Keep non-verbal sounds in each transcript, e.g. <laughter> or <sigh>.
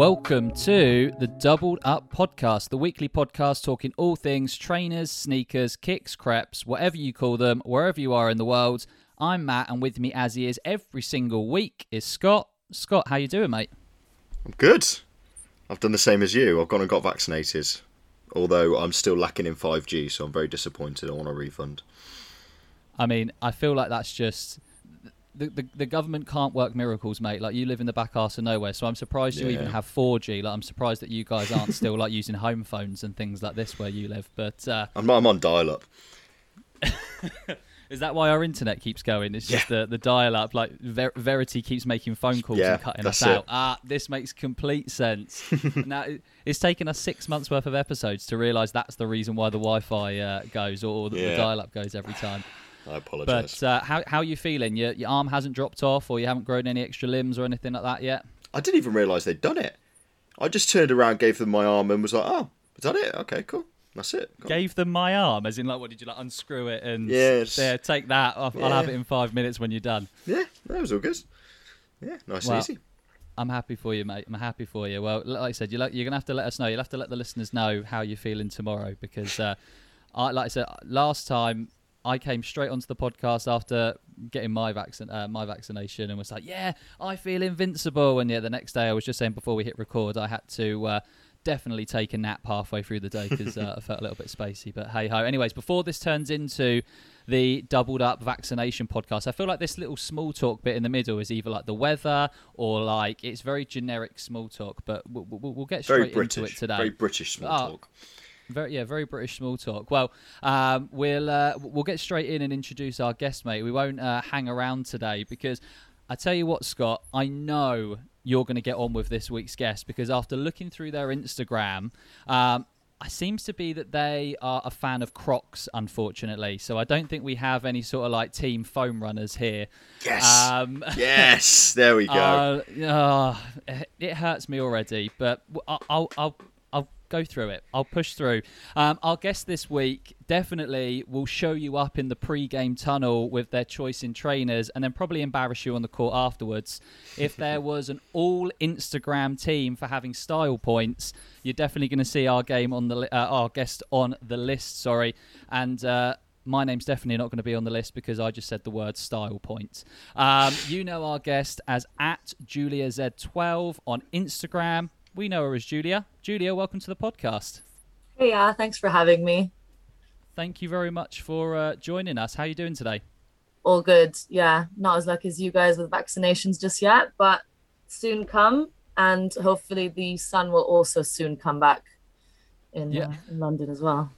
Welcome to the Doubled Up Podcast, the weekly podcast talking all things trainers, sneakers, kicks, creps, whatever you call them, wherever you are in the world. I'm Matt, and with me, as he is every single week, is Scott. Scott, how you doing, mate? I'm good. I've done the same as you. I've gone and got vaccinated, although I'm still lacking in 5G, so I'm very disappointed. I want a refund. I mean, I feel like that's just the, the, the government can't work miracles, mate. Like you live in the back arse of nowhere, so I'm surprised you even have 4G. Like I'm surprised that you guys aren't still like using home phones and things like this where you live. But uh, I'm, I'm on dial-up. <laughs> is that why our internet keeps going? It's just the, the dial-up. Like Ver- Verity keeps making phone calls Yeah, and cutting us it. out. Ah, this makes complete sense. <laughs> now it- it's taken us six months worth of episodes to realise that's the reason why the Wi-Fi uh, goes or the, the dial-up goes every time. I apologise. But uh, how how are you feeling? Your your arm hasn't dropped off, or you haven't grown any extra limbs or anything like that yet? I didn't even realise they'd done it. I just turned around, gave them my arm, and was like, "Oh, is that it? Okay, cool. That's it." Cool. Gave them my arm, as in like, what did you like unscrew it and Yes. there, take that. I'll, I'll have it in five minutes when you're done. Yeah, that was all good. Yeah, nice Well, and easy. I'm happy for you, mate. I'm happy for you. Well, like I said, you're, like, you're gonna have to let us know. You'll have to let the listeners know how you're feeling tomorrow because, uh, I like I said last time, I came straight onto the podcast after getting my vaccine, uh, my vaccination, and was like, "Yeah, I feel invincible." And yeah, the next day I was just saying before we hit record, I had to. Uh, Definitely take a nap halfway through the day because uh, I felt a little bit spacey. But hey ho. Anyways, before this turns into the doubled up vaccination podcast. I feel like this little small talk bit in the middle is either like the weather or like it's very generic small talk. But we'll, we'll, we'll get Very straight into it today. Very British small Ah, talk. Very, yeah, very British small talk. Well, um, we'll uh, we'll get straight in and introduce our guest, mate. We won't uh, hang around today because I tell you what, Scott, I know you're going to get on with this week's guest because after looking through their Instagram, um, it seems to be that they are a fan of Crocs, unfortunately. So I don't think we have any sort of like team foam runners here. Yes. Um, <laughs> yes. There we go. uh, oh, it hurts me already, but w- I'll, I'll, I'll, I'll go through it. I'll push through. Um, our guest this week definitely will show you up in the pre-game tunnel with their choice in trainers, and then probably embarrass you on the court afterwards. If there <laughs> was an all Instagram team for having style points, you're definitely going to see our game on the li- uh, our guest on the list. Sorry, and. Uh, my name's definitely not going to be on the list because I just said the word style points. Um, you know our guest as at Julia Z12 on Instagram. We know her as Julia. Julia, welcome to the podcast. Hey, yeah, thanks for having me. Thank you very much for uh, joining us. How are you doing today? All good. Yeah, not as lucky as you guys with vaccinations just yet, but soon come, and hopefully the sun will also soon come back in, Yeah. uh, in London as well.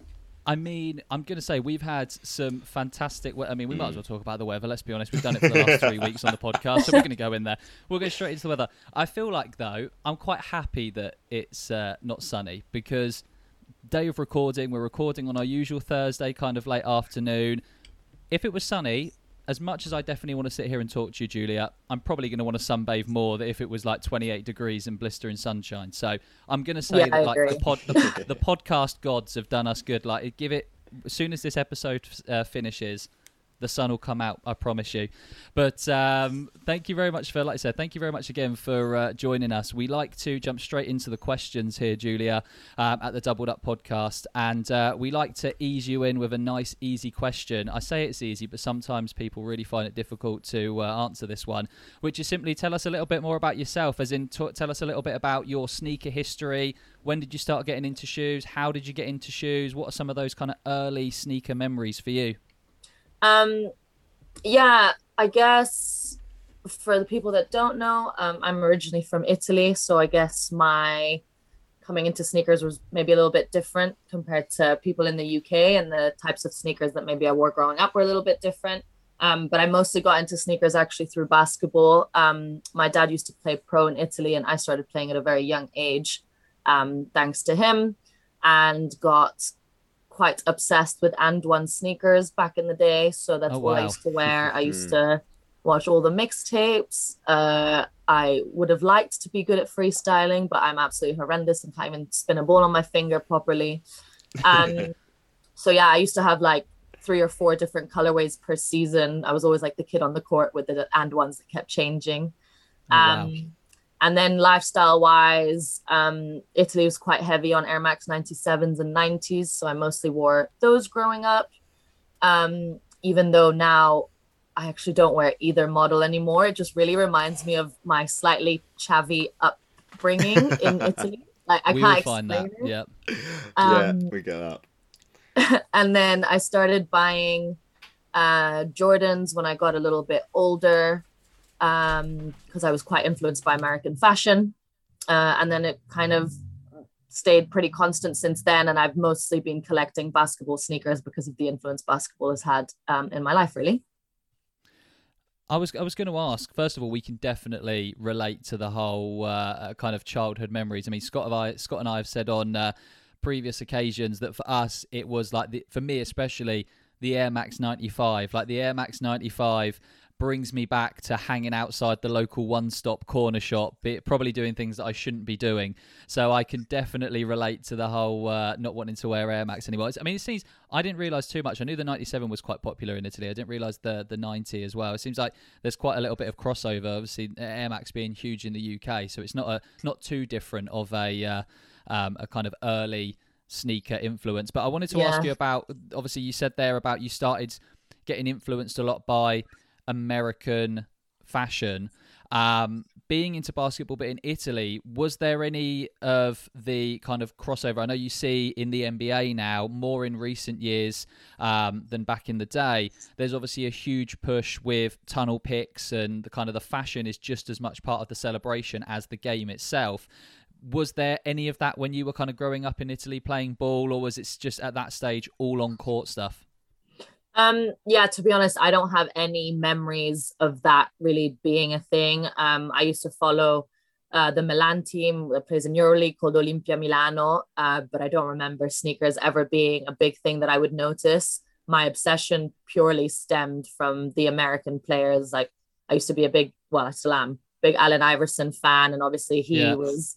I mean, I'm going to say we've had some fantastic. we- I mean, we might as well talk about the weather. Let's be honest. We've done it for the last three <laughs> weeks on the podcast, so we're going to go in there. We'll go straight into the weather. I feel like though I'm quite happy that it's uh, not sunny because day of recording, we're recording on our usual Thursday kind of late afternoon. If it was sunny, as much as I definitely want to sit here and talk to you, Julia, I'm probably going to want to sunbathe more than if it was like 28 degrees and blistering sunshine. So I'm going to say Yeah, that I like the, pod, the, <laughs> the podcast gods have done us good. Like give it as soon as this episode uh, finishes. The sun will come out, I promise you. But um, thank you very much for, like I said, thank you very much again for uh, joining us. We like to jump straight into the questions here, Julia, um, at the Doubled Up podcast. And uh, we like to ease you in with a nice, easy question. I say it's easy, but sometimes people really find it difficult to uh, answer this one, which is simply tell us a little bit more about yourself, as in t- tell us a little bit about your sneaker history. When did you start getting into shoes? How did you get into shoes? What are some of those kind of early sneaker memories for you? Um, yeah, I guess for the people that don't know, um, I'm originally from Italy, so I guess my coming into sneakers was maybe a little bit different compared to people in the UK, and the types of sneakers that maybe I wore growing up were a little bit different. Um, but I mostly got into sneakers actually through basketball. Um, my dad used to play pro in Italy, and I started playing at a very young age, um, thanks to him, and got quite obsessed with and one sneakers back in the day. So that's Oh, what I used to wear. I used <laughs> to watch all the mixtapes. Uh, I would have liked to be good at freestyling, but I'm absolutely horrendous and can't even spin a ball on my finger properly. Um, <laughs> so yeah, I used to have like three or four different colorways per season. I was always like the kid on the court with the and ones that kept changing. Oh, wow. And then lifestyle wise, um, Italy was quite heavy on Air Max 97s and 90s. So I mostly wore those growing up. Um, even though now I actually don't wear either model anymore. It just really reminds me of my slightly chavvy upbringing in <laughs> Italy. Like I we can't will find that. it. Yep. Um, yeah, we get that. <laughs> and then I started buying uh, Jordans when I got a little bit older because I was quite influenced by American fashion. Uh, and then it kind of stayed pretty constant since then. And I've mostly been collecting basketball sneakers because of the influence basketball has had um, in my life, really. I was I was going to ask. First of all, we can definitely relate to the whole uh, kind of childhood memories. I mean, Scott and I, Scott and I have said on uh, previous occasions that for us it was like the, for me especially the Air Max 95. Like the Air Max 95 brings me back to hanging outside the local one-stop corner shop, probably doing things that I shouldn't be doing. So I can definitely relate to the whole uh, not wanting to wear Air Max anymore. I mean, it seems I didn't realize too much. I knew the 97 was quite popular in Italy. I didn't realize the the 90 as well. It seems like there's quite a little bit of crossover. Obviously, Air Max being huge in the UK, so it's not a not too different of a uh, um, a kind of early sneaker influence. But I wanted to Yeah. ask you about. Obviously, you said there about you started getting influenced a lot by American fashion. Um, being into basketball, but in Italy, was there any of the kind of crossover? I know you see in the NBA now more in recent years um, than back in the day. There's obviously a huge push with tunnel picks, and the kind of the fashion is just as much part of the celebration as the game itself. Was there any of that when you were kind of growing up in Italy playing ball, or was it just at that stage all on court stuff? Um, yeah, to be honest, I don't have any memories of that really being a thing. Um, I used to follow uh, the Milan team that plays in EuroLeague called Olimpia Milano, uh, but I don't remember sneakers ever being a big thing that I would notice. My obsession purely stemmed from the American players. Like I used to be a big, well, I still am, big Allen Iverson fan, and obviously he Yeah. was.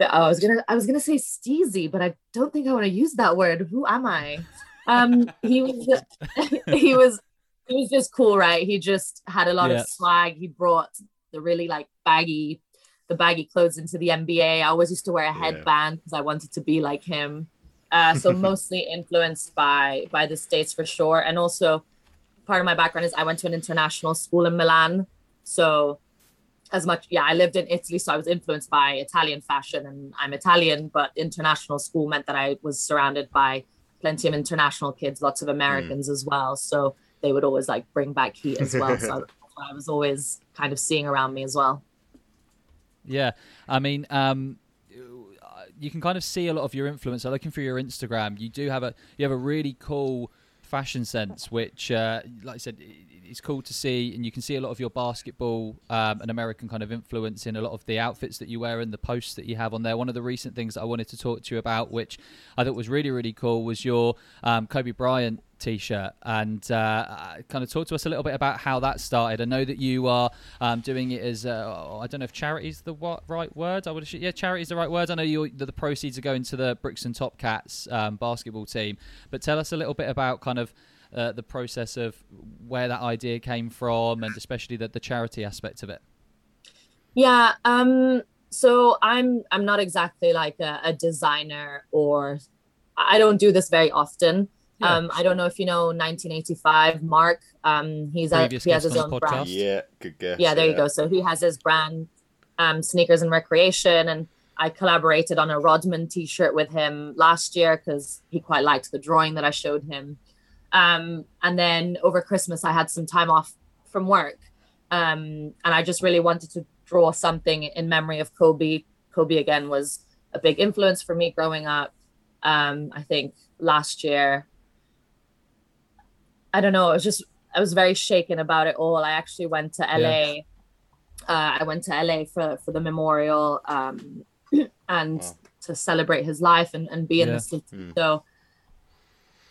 I was gonna, I was gonna say steezy, but I don't think I want to use that word. Who am I? Um, he was <laughs> <laughs> he was he was just cool, right? He just had a lot Yeah. of swag. He brought the really like baggy, the baggy clothes into the NBA. I always used to wear a headband because I wanted to be like him. Uh, so <laughs> mostly influenced by by the states for sure, and also part of my background is I went to an international school in Milan. So as much yeah, I lived in Italy, so I was influenced by Italian fashion, and I'm Italian, but international school meant that I was surrounded by plenty of international kids, lots of Americans as well. So they would always like bring back heat as well. so <laughs> that's what I was always kind of seeing around me as well. Yeah, I mean, um, you can kind of see a lot of your influence. So looking through your Instagram, you do have a you have a really cool fashion sense, which, uh, like I said, it's cool to see, and you can see a lot of your basketball um, and American kind of influence in a lot of the outfits that you wear and the posts that you have on there. One of the recent things that I wanted to talk to you about, which I thought was really really cool, was your um, Kobe Bryant t-shirt and uh, kind of talk to us a little bit about how that started. I know that you are um, doing it as uh, I don't know if charity is the what, right word. I would assume, yeah, charity is the right word. I know you the, the proceeds are going to the Brixton Top Cats um, basketball team, but tell us a little bit about kind of uh, the process of where that idea came from and especially the, the charity aspect of it. Yeah. Um, so I'm I'm not exactly like a, a designer or I don't do this very often. Yeah. Um, I don't know if you know 1985 Mark. Um, he's a, he has his own podcast. brand. Yeah, good guess. yeah there you go so he has his brand um sneakers and recreation and i collaborated on a rodman t-shirt with him last year because he quite liked the drawing that i showed him um and then over christmas i had some time off from work um and i just really wanted to draw something in memory of kobe kobe again was a big influence for me growing up um i think last year i don't know it was just I was very shaken about it all. I actually went to LA. Uh, I went to LA for for the memorial um, <clears throat> and Wow. to celebrate his life and, and be in Yeah. the city. Mm. So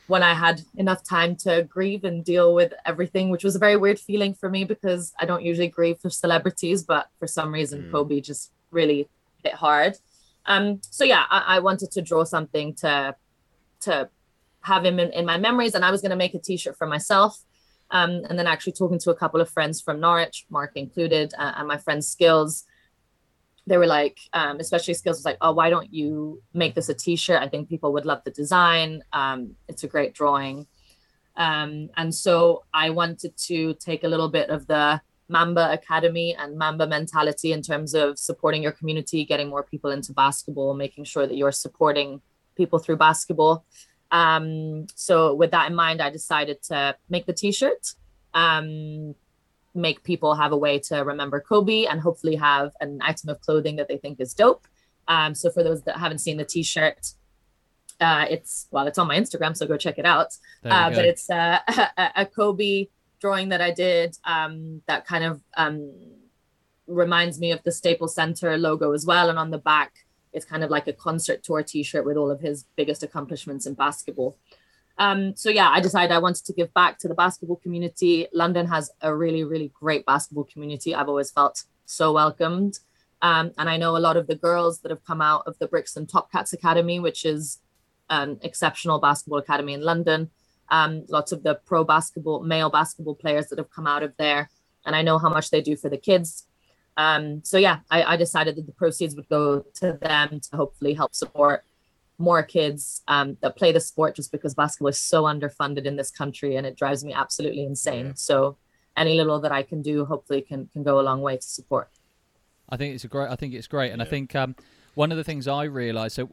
when I had enough time to grieve and deal with everything, which was a very weird feeling for me because I don't usually grieve for celebrities, but for some reason Mm. Kobe just really hit hard. Um, so yeah, I, I wanted to draw something to to have him in, in my memories, and I was going to make a T-shirt for myself. Um, and then actually talking to a couple of friends from Norwich, Mark included, uh, and my friend Skills, they were like, um, especially skills was like, oh, why don't you make this a t-shirt? I think people would love the design. Um, it's a great drawing. Um, and so I wanted to take a little bit of the Mamba Academy and Mamba mentality in terms of supporting your community, getting more people into basketball, making sure that you're supporting people through basketball. Um, so with that in mind, I decided to make the t-shirt. Um, make people have a way to remember Kobe and hopefully have an item of clothing that they think is dope. Um, so for those that haven't seen the t-shirt, uh, it's well, it's on my Instagram, so go check it out. Uh, but it's uh, a, a, Kobe drawing that I did um, that kind of um, reminds me of the Staples Center logo as well. And on the back, it's kind of like a concert tour T-shirt with all of his biggest accomplishments in basketball. Um, so yeah, I decided I wanted to give back to the basketball community. London has a really, really great basketball community. I've always felt so welcomed. Um, and I know a lot of the girls that have come out of the Brixton Top Cats Academy, which is an exceptional basketball academy in London. Um, lots of the pro basketball, male basketball players that have come out of there. And I know how much they do for the kids. Um, so yeah, I, I decided that the proceeds would go to them to hopefully help support more kids um, that play the sport just because basketball is so underfunded in this country and it drives me absolutely insane. Yeah. So any little that I can do hopefully can can go a long way to support. I think it's a great. I think it's great, and yeah. I think um, one of the things I realised. So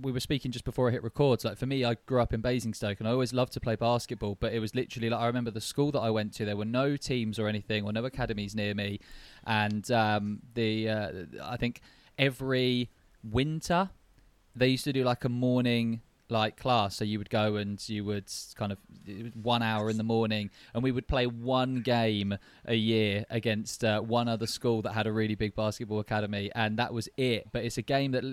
we were speaking just before I hit records. Like for me, I grew up in Basingstoke, and I always loved to play basketball. But it was literally like I remember the school that I went to. There were no teams or anything, or no academies near me, and um, the uh, I think every winter they used to do like a morning like class so you would go and you would kind of one hour in the morning and we would play one game a year against uh, one other school that had a really big basketball academy and that was it. But it's a game that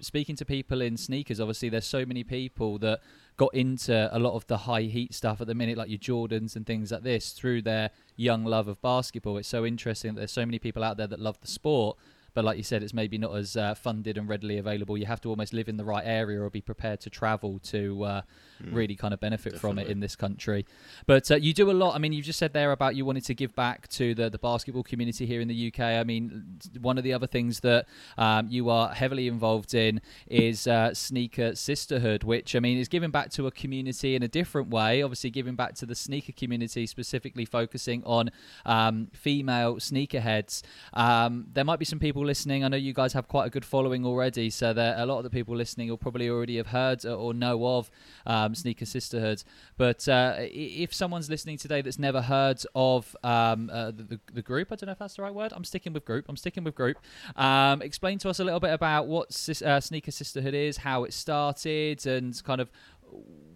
speaking to people in sneakers obviously there's so many people that got into a lot of the high heat stuff at the minute like your jordans and things like this through their young love of basketball. It's so interesting that there's so many people out there that love the sport but like you said, it's maybe not as uh, funded and readily available. You have to almost live in the right area or be prepared to travel to uh, mm. really kind of benefit Definitely. from it in this country. But uh, you do a lot. I mean, you just said there about you wanted to give back to the, the basketball community here in the UK. I mean, one of the other things that um, you are heavily involved in is uh, sneaker sisterhood, which I mean is giving back to a community in a different way. Obviously, giving back to the sneaker community, specifically focusing on um, female sneakerheads. Um, there might be some people listening, I know you guys have quite a good following already, so there a lot of the people listening will probably already have heard or know of um, Sneaker Sisterhood. But uh, if someone's listening today that's never heard of um, uh, the, the, group, I don't know if that's the right word. I'm sticking with group. I'm sticking with group. Um, explain to us a little bit about what uh, Sneaker Sisterhood is, how it started, and kind of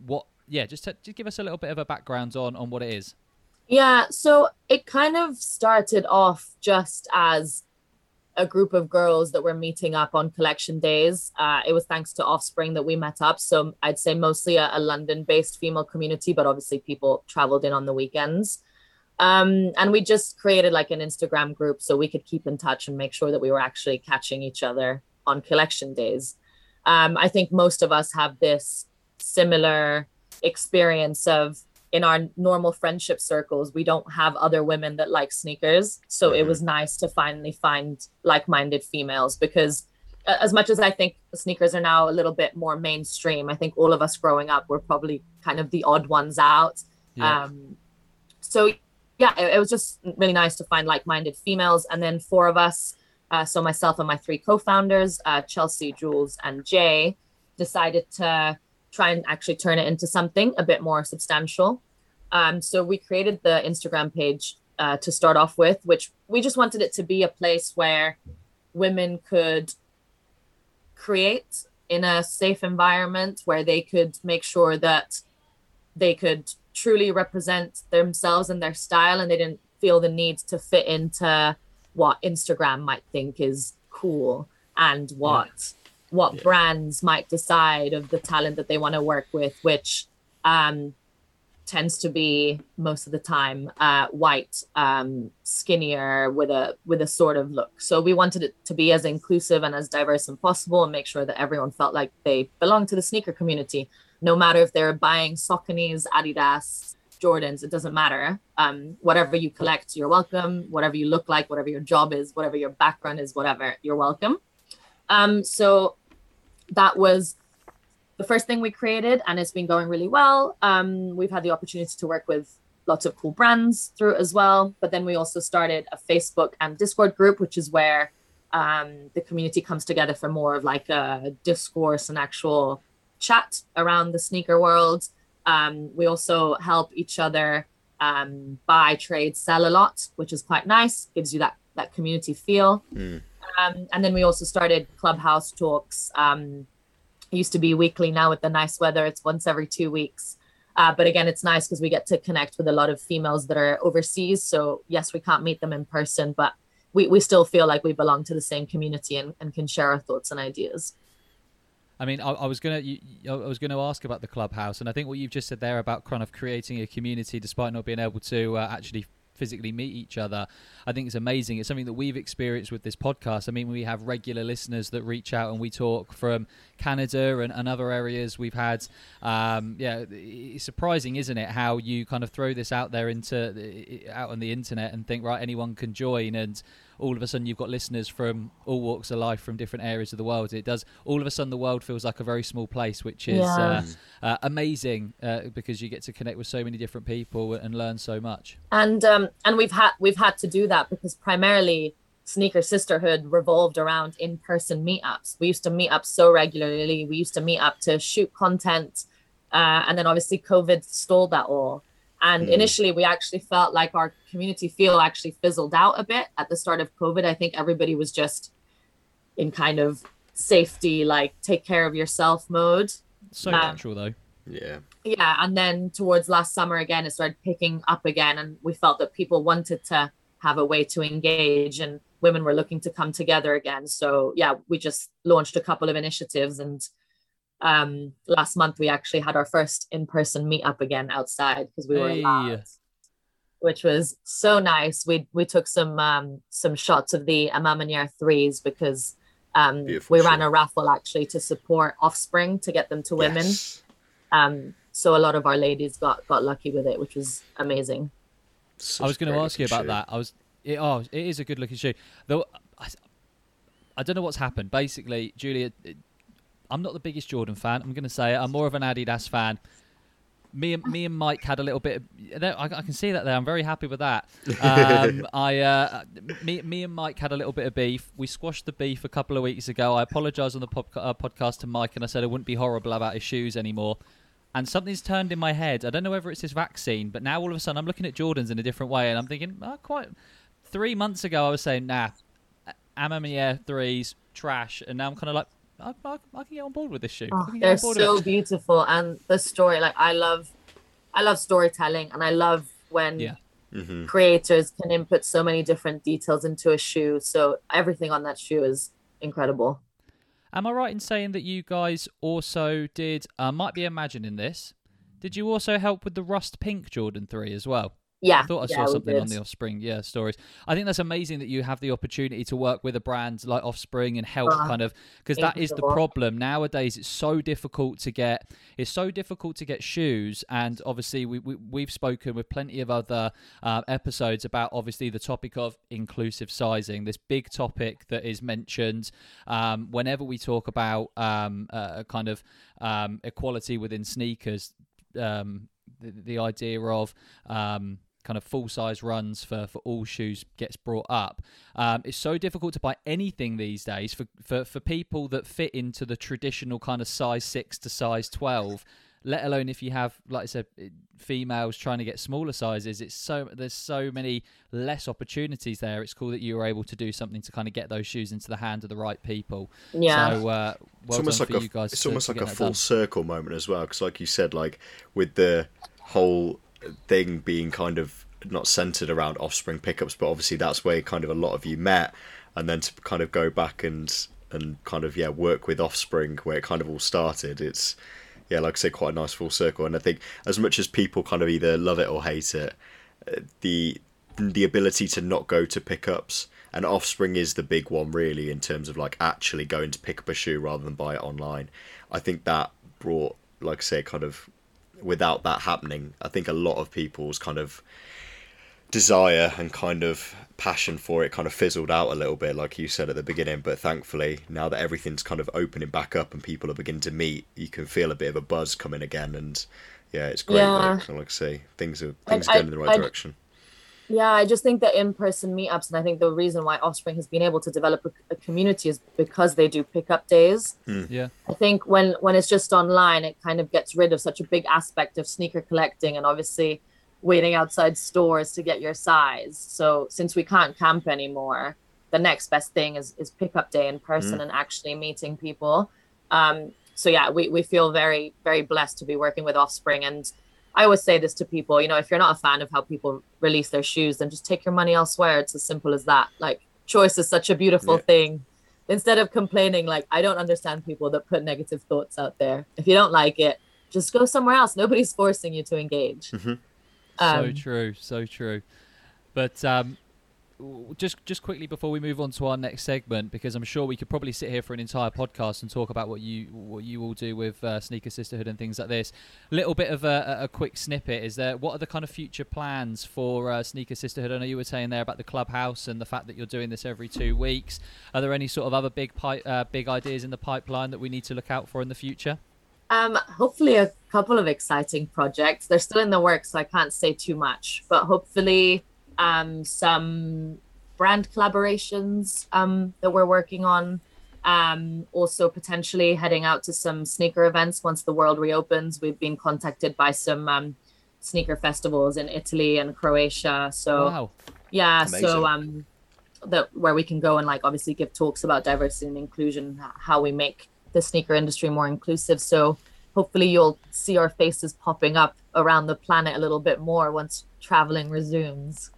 what. Yeah, just, to, just give us a little bit of a background on on what it is. Yeah, so it kind of started off just as a group of girls that were meeting up on collection days. Uh, it was thanks to Offspring that we met up. So I'd say mostly a, a London based female community, but obviously people traveled in on the weekends. Um, and we just created like an Instagram group so we could keep in touch and make sure that we were actually catching each other on collection days. Um, I think most of us have this similar experience of in our normal friendship circles, we don't have other women that like sneakers. So mm-hmm. it was nice to finally find like minded females because, as much as I think sneakers are now a little bit more mainstream, I think all of us growing up were probably kind of the odd ones out. Yeah. Um, so, yeah, it, it, was just really nice to find like minded females. And then four of us, uh, so myself and my three co founders, uh, Chelsea, Jules, and Jay, decided to try and actually turn it into something a bit more substantial. Um, so we created the Instagram page uh, to start off with, which we just wanted it to be a place where women could create in a safe environment where they could make sure that they could truly represent themselves and their style and they didn't feel the need to fit into what Instagram might think is cool and what what yeah. brands might decide of the talent that they want to work with, which um, tends to be most of the time uh, white, um, skinnier, with a with a sort of look. So we wanted it to be as inclusive and as diverse as possible, and make sure that everyone felt like they belong to the sneaker community, no matter if they're buying Saucony's, Adidas, Jordans. It doesn't matter. Um, whatever you collect, you're welcome. Whatever you look like, whatever your job is, whatever your background is, whatever, you're welcome. Um, so that was the first thing we created, and it's been going really well. Um, we've had the opportunity to work with lots of cool brands through as well. But then we also started a Facebook and Discord group, which is where um, the community comes together for more of like a discourse and actual chat around the sneaker world. Um, we also help each other um, buy, trade, sell a lot, which is quite nice. Gives you that that community feel. Mm. Um, and then we also started clubhouse talks. Um, used to be weekly. Now with the nice weather, it's once every two weeks. Uh, but again, it's nice because we get to connect with a lot of females that are overseas. So yes, we can't meet them in person, but we, we still feel like we belong to the same community and, and can share our thoughts and ideas. I mean, I, I was gonna, I was gonna ask about the clubhouse, and I think what you've just said there about kind of creating a community despite not being able to uh, actually physically meet each other. I think it's amazing. It's something that we've experienced with this podcast. I mean, we have regular listeners that reach out and we talk from Canada and, and other areas. We've had, um, yeah, it's surprising, isn't it, how you kind of throw this out there into out on the internet and think, right, anyone can join and all of a sudden you've got listeners from all walks of life from different areas of the world. It does. All of a sudden, the world feels like a very small place, which is Yeah. uh, uh, amazing uh, because you get to connect with so many different people and learn so much. and um and we've had we've had to do that because primarily sneaker sisterhood revolved around in-person meetups we used to meet up so regularly we used to meet up to shoot content uh, and then obviously covid stalled that all and Mm. initially we actually felt like our community feel actually fizzled out a bit at the start of covid i think everybody was just in kind of safety like take care of yourself mode So Um, natural though. Yeah. yeah and then towards last summer again it started picking up again and we felt that people wanted to have a way to engage and women were looking to come together again so yeah we just launched a couple of initiatives and um last month we actually had our first in-person meetup again outside because we were Hey. allowed which was so nice we we took some um some shots of the A Ma Maniére threes because um Beautiful we ran a raffle actually to support offspring to get them to women Yes. um, so a lot of our ladies got got lucky with it, which was amazing. Such I was going to ask you about shoe. that. I was. It, oh, it is a good looking shoe. Though I, I don't know what's happened. Basically, Julia, it- I'm not the biggest Jordan fan. I'm going to say it. I'm more of an Adidas fan. Me and me and Mike had a little bit. Of, I, I can see that there. I'm very happy with that. Um, <laughs> I uh, me me and Mike had a little bit of beef. We squashed the beef a couple of weeks ago. I apologised on the uh, podcast to Mike, and I said I wouldn't be horrible about his shoes anymore. And something's turned in my head. I don't know whether it's this vaccine, but now all of a sudden I'm looking at Jordans in a different way, and I'm thinking, oh, quite. Three months ago, I was saying, nah, A Ma Maniére threes, trash, and now I'm kind of like, I, I, I can get on board with this shoe. I Oh, they're on board with so it. beautiful, and the story. Like I love, I love storytelling, and I love when Yeah. Mhm. creators can input so many different details into a shoe. So everything on that shoe is incredible. Am I right in saying that you guys also did? I might be imagining this. Did you also help with the rust pink Jordan three as well? Yeah, I thought I yeah, saw something on the Offspring, yeah, stories. I think that's amazing that you have the opportunity to work with a brand like Offspring and help Ah, kind of because that is the problem nowadays. It's so difficult to get. It's so difficult to get shoes, and obviously we, we we've spoken with plenty of other uh, episodes about obviously the topic of inclusive sizing. This big topic that is mentioned um, whenever we talk about um, uh, kind of um, equality within sneakers. Um, the, the idea of um, kind of full size runs for, for all shoes gets brought up. Um, it's so difficult to buy anything these days for, for, for people that fit into the traditional kind of size 6 to size 12. Let alone if you have, like I said, eh, females trying to get smaller sizes. It's so there's so many less opportunities there. It's cool that you were able to do something to kind of get those shoes into the hand of the right people. Yeah, So uh, well it's almost done like for a you guys. it's to- almost to like a full done. circle moment as well because like you said like with the whole thing being kind of not centered around offspring pickups but obviously that's where kind of a lot of you met. And then to kind of go back and and kind of yeah work with offspring where it kind of all started it's yeah like i say quite a nice full circle. And i think as much as people kind of either love it or hate it uh, the the ability to not go to pickups and offspring is the big one really in terms of like actually going to pick up a shoe rather than buy it online. I think that brought like i say kind of without that happening, I think a lot of people's kind of desire and kind of passion for it kind of fizzled out a little bit, like you said at the beginning. But thankfully, now that everything's kind of opening back up and people are beginning to meet, you can feel a bit of a buzz coming again. And yeah, it's great. Yeah. Like, like I say, things are things I- are going in the right I- direction. Yeah, I just think that in-person meetups, and I think the reason why Offspring has been able to develop a, a community is because they do pickup days. Yeah. I think when when it's just online, it kind of gets rid of such a big aspect of sneaker collecting and obviously waiting outside stores to get your size. So since we can't camp anymore, the next best thing is is pickup day in person and actually meeting people. Um, so yeah, we we feel very very blessed to be working with Offspring and. I always say this to people, you know, if you're not a fan of how people release their shoes, then just take your money elsewhere. It's as simple as that. Like choice is such a beautiful Yeah. thing. Instead of complaining, like I don't understand people that put negative thoughts out there. If you don't like it, just go somewhere else. Nobody's forcing you to engage. so Um, true, so true. But um, w- just just quickly before we move on to our next segment, because I'm sure we could probably sit here for an entire podcast and talk about what you what you all do with uh, Sneaker Sisterhood and things like this. A little bit of a, a quick snippet is there. What are the kind of future plans for uh, Sneaker Sisterhood? I know you were saying there about the clubhouse and the fact that you're doing this every two weeks. Are there any sort of other big pi- uh, big ideas in the pipeline that we need to look out for in the future? Um, hopefully a couple of exciting projects. They're still in the works, so I can't say too much. But hopefully, um, some brand collaborations um, that we're working on. Um, also potentially heading out to some sneaker events once the world reopens. We've been contacted by some um, sneaker festivals in Italy and Croatia. So wow. yeah Amazing. so um that where we can go and like obviously give talks about diversity and inclusion how we make the sneaker industry more inclusive so hopefully you'll see our faces popping up around the planet a little bit more once traveling resumes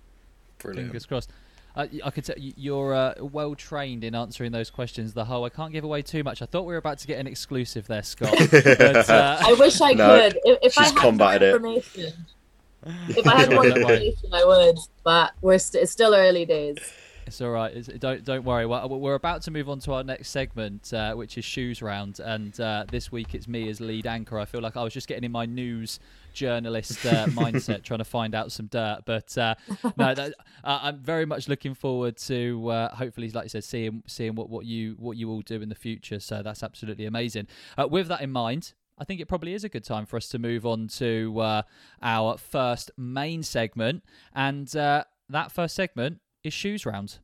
Brilliant. Fingers crossed. Uh, y- I could tell you- you're uh, well trained in answering those questions. The whole I can't give away too much. I thought we were about to get an exclusive there, Scott. <laughs> but, uh, <laughs> i wish i No, could if, if i she's had more combated it. information if i had <laughs> more information i would but we're st- it's still early days It's all right. It's, don't don't worry. Well, we're about to move on to our next segment, uh, which is shoes round, and uh, this week it's me as lead anchor. I feel like I was just getting in my news journalist uh, <laughs> mindset, trying to find out some dirt. But uh, no, that, uh, I'm very much looking forward to uh, hopefully, like you said, seeing seeing what, what you what you all do in the future. So that's absolutely amazing. Uh, with that in mind. I think it probably is a good time for us to move on to uh, our first main segment, and uh, that first segment is shoes round.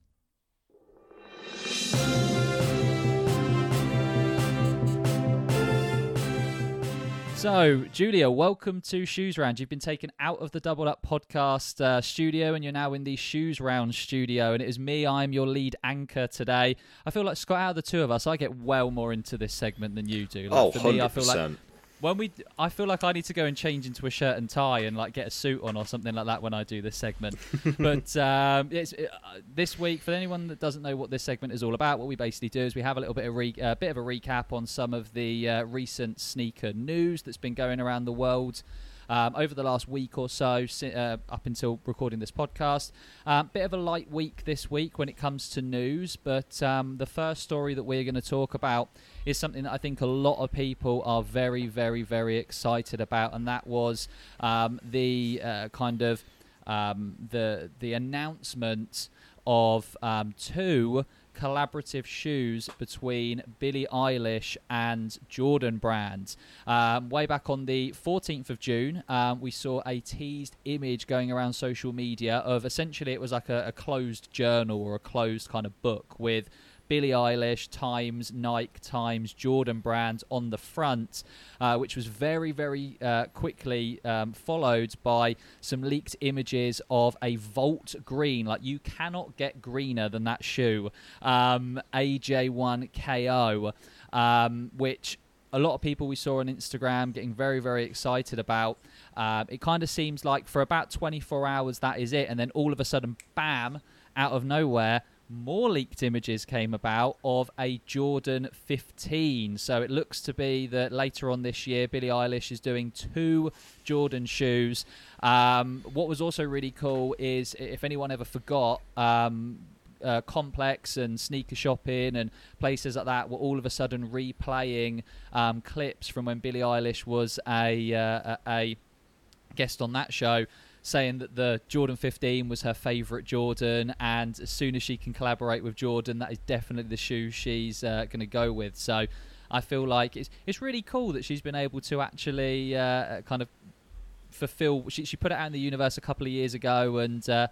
So, Julia, welcome to Shoes Round. You've been taken out of the Double Up podcast uh, studio and you're now in the Shoes Round studio. And it is me, I'm your lead anchor today. I feel like, Scott, out of the two of us, I get well more into this segment than you do. Like, Oh, for me, I 100%. feel like when we i feel like i need to go and change into a shirt and tie and like get a suit on or something like that when i do this segment. <laughs> But um it's uh, this week for anyone that doesn't know what this segment is all about what we basically do is we have a little bit of re- uh, bit of a recap on some of the uh, recent sneaker news that's been going around the world um, over the last week or so, uh, up until recording this podcast. Um, bit of a light week this week when it comes to news, but um, the first story that we're going to talk about is something that I think a lot of people are very, very, very excited about, and that was um, the uh, kind of um, the the announcement of um, two collaborative shoes between Billie Eilish and Jordan Brand. Um, way back on the 14th of June, um, we saw a teased image going around social media of essentially it was like a, a closed journal or a closed kind of book with Billie Eilish times Nike times Jordan Brand on the front, uh, which was very, very uh, quickly um, followed by some leaked images of a Volt Green. Like you cannot get greener than that shoe, um, AJ1KO, um, which a lot of people we saw on Instagram getting very, very excited about. Um, it kind of seems like for about 24 hours that is it, and then all of a sudden, bam, out of nowhere, more leaked images came about of a Jordan 15. So it looks to be that later on this year, Billie Eilish is doing two Jordan shoes. Um, what was also really cool is if anyone ever forgot, um, uh, complex and sneaker shopping and places like that were all of a sudden replaying um, clips from when Billie Eilish was a, uh, a, a guest on that show saying that the Jordan 15 was her favourite Jordan, and as soon as she can collaborate with Jordan, that is definitely the shoe she's uh, going to go with. So I feel like it's it's really cool that she's been able to actually uh, kind of fulfill. She, she put it out in the universe a couple of years ago, and uh,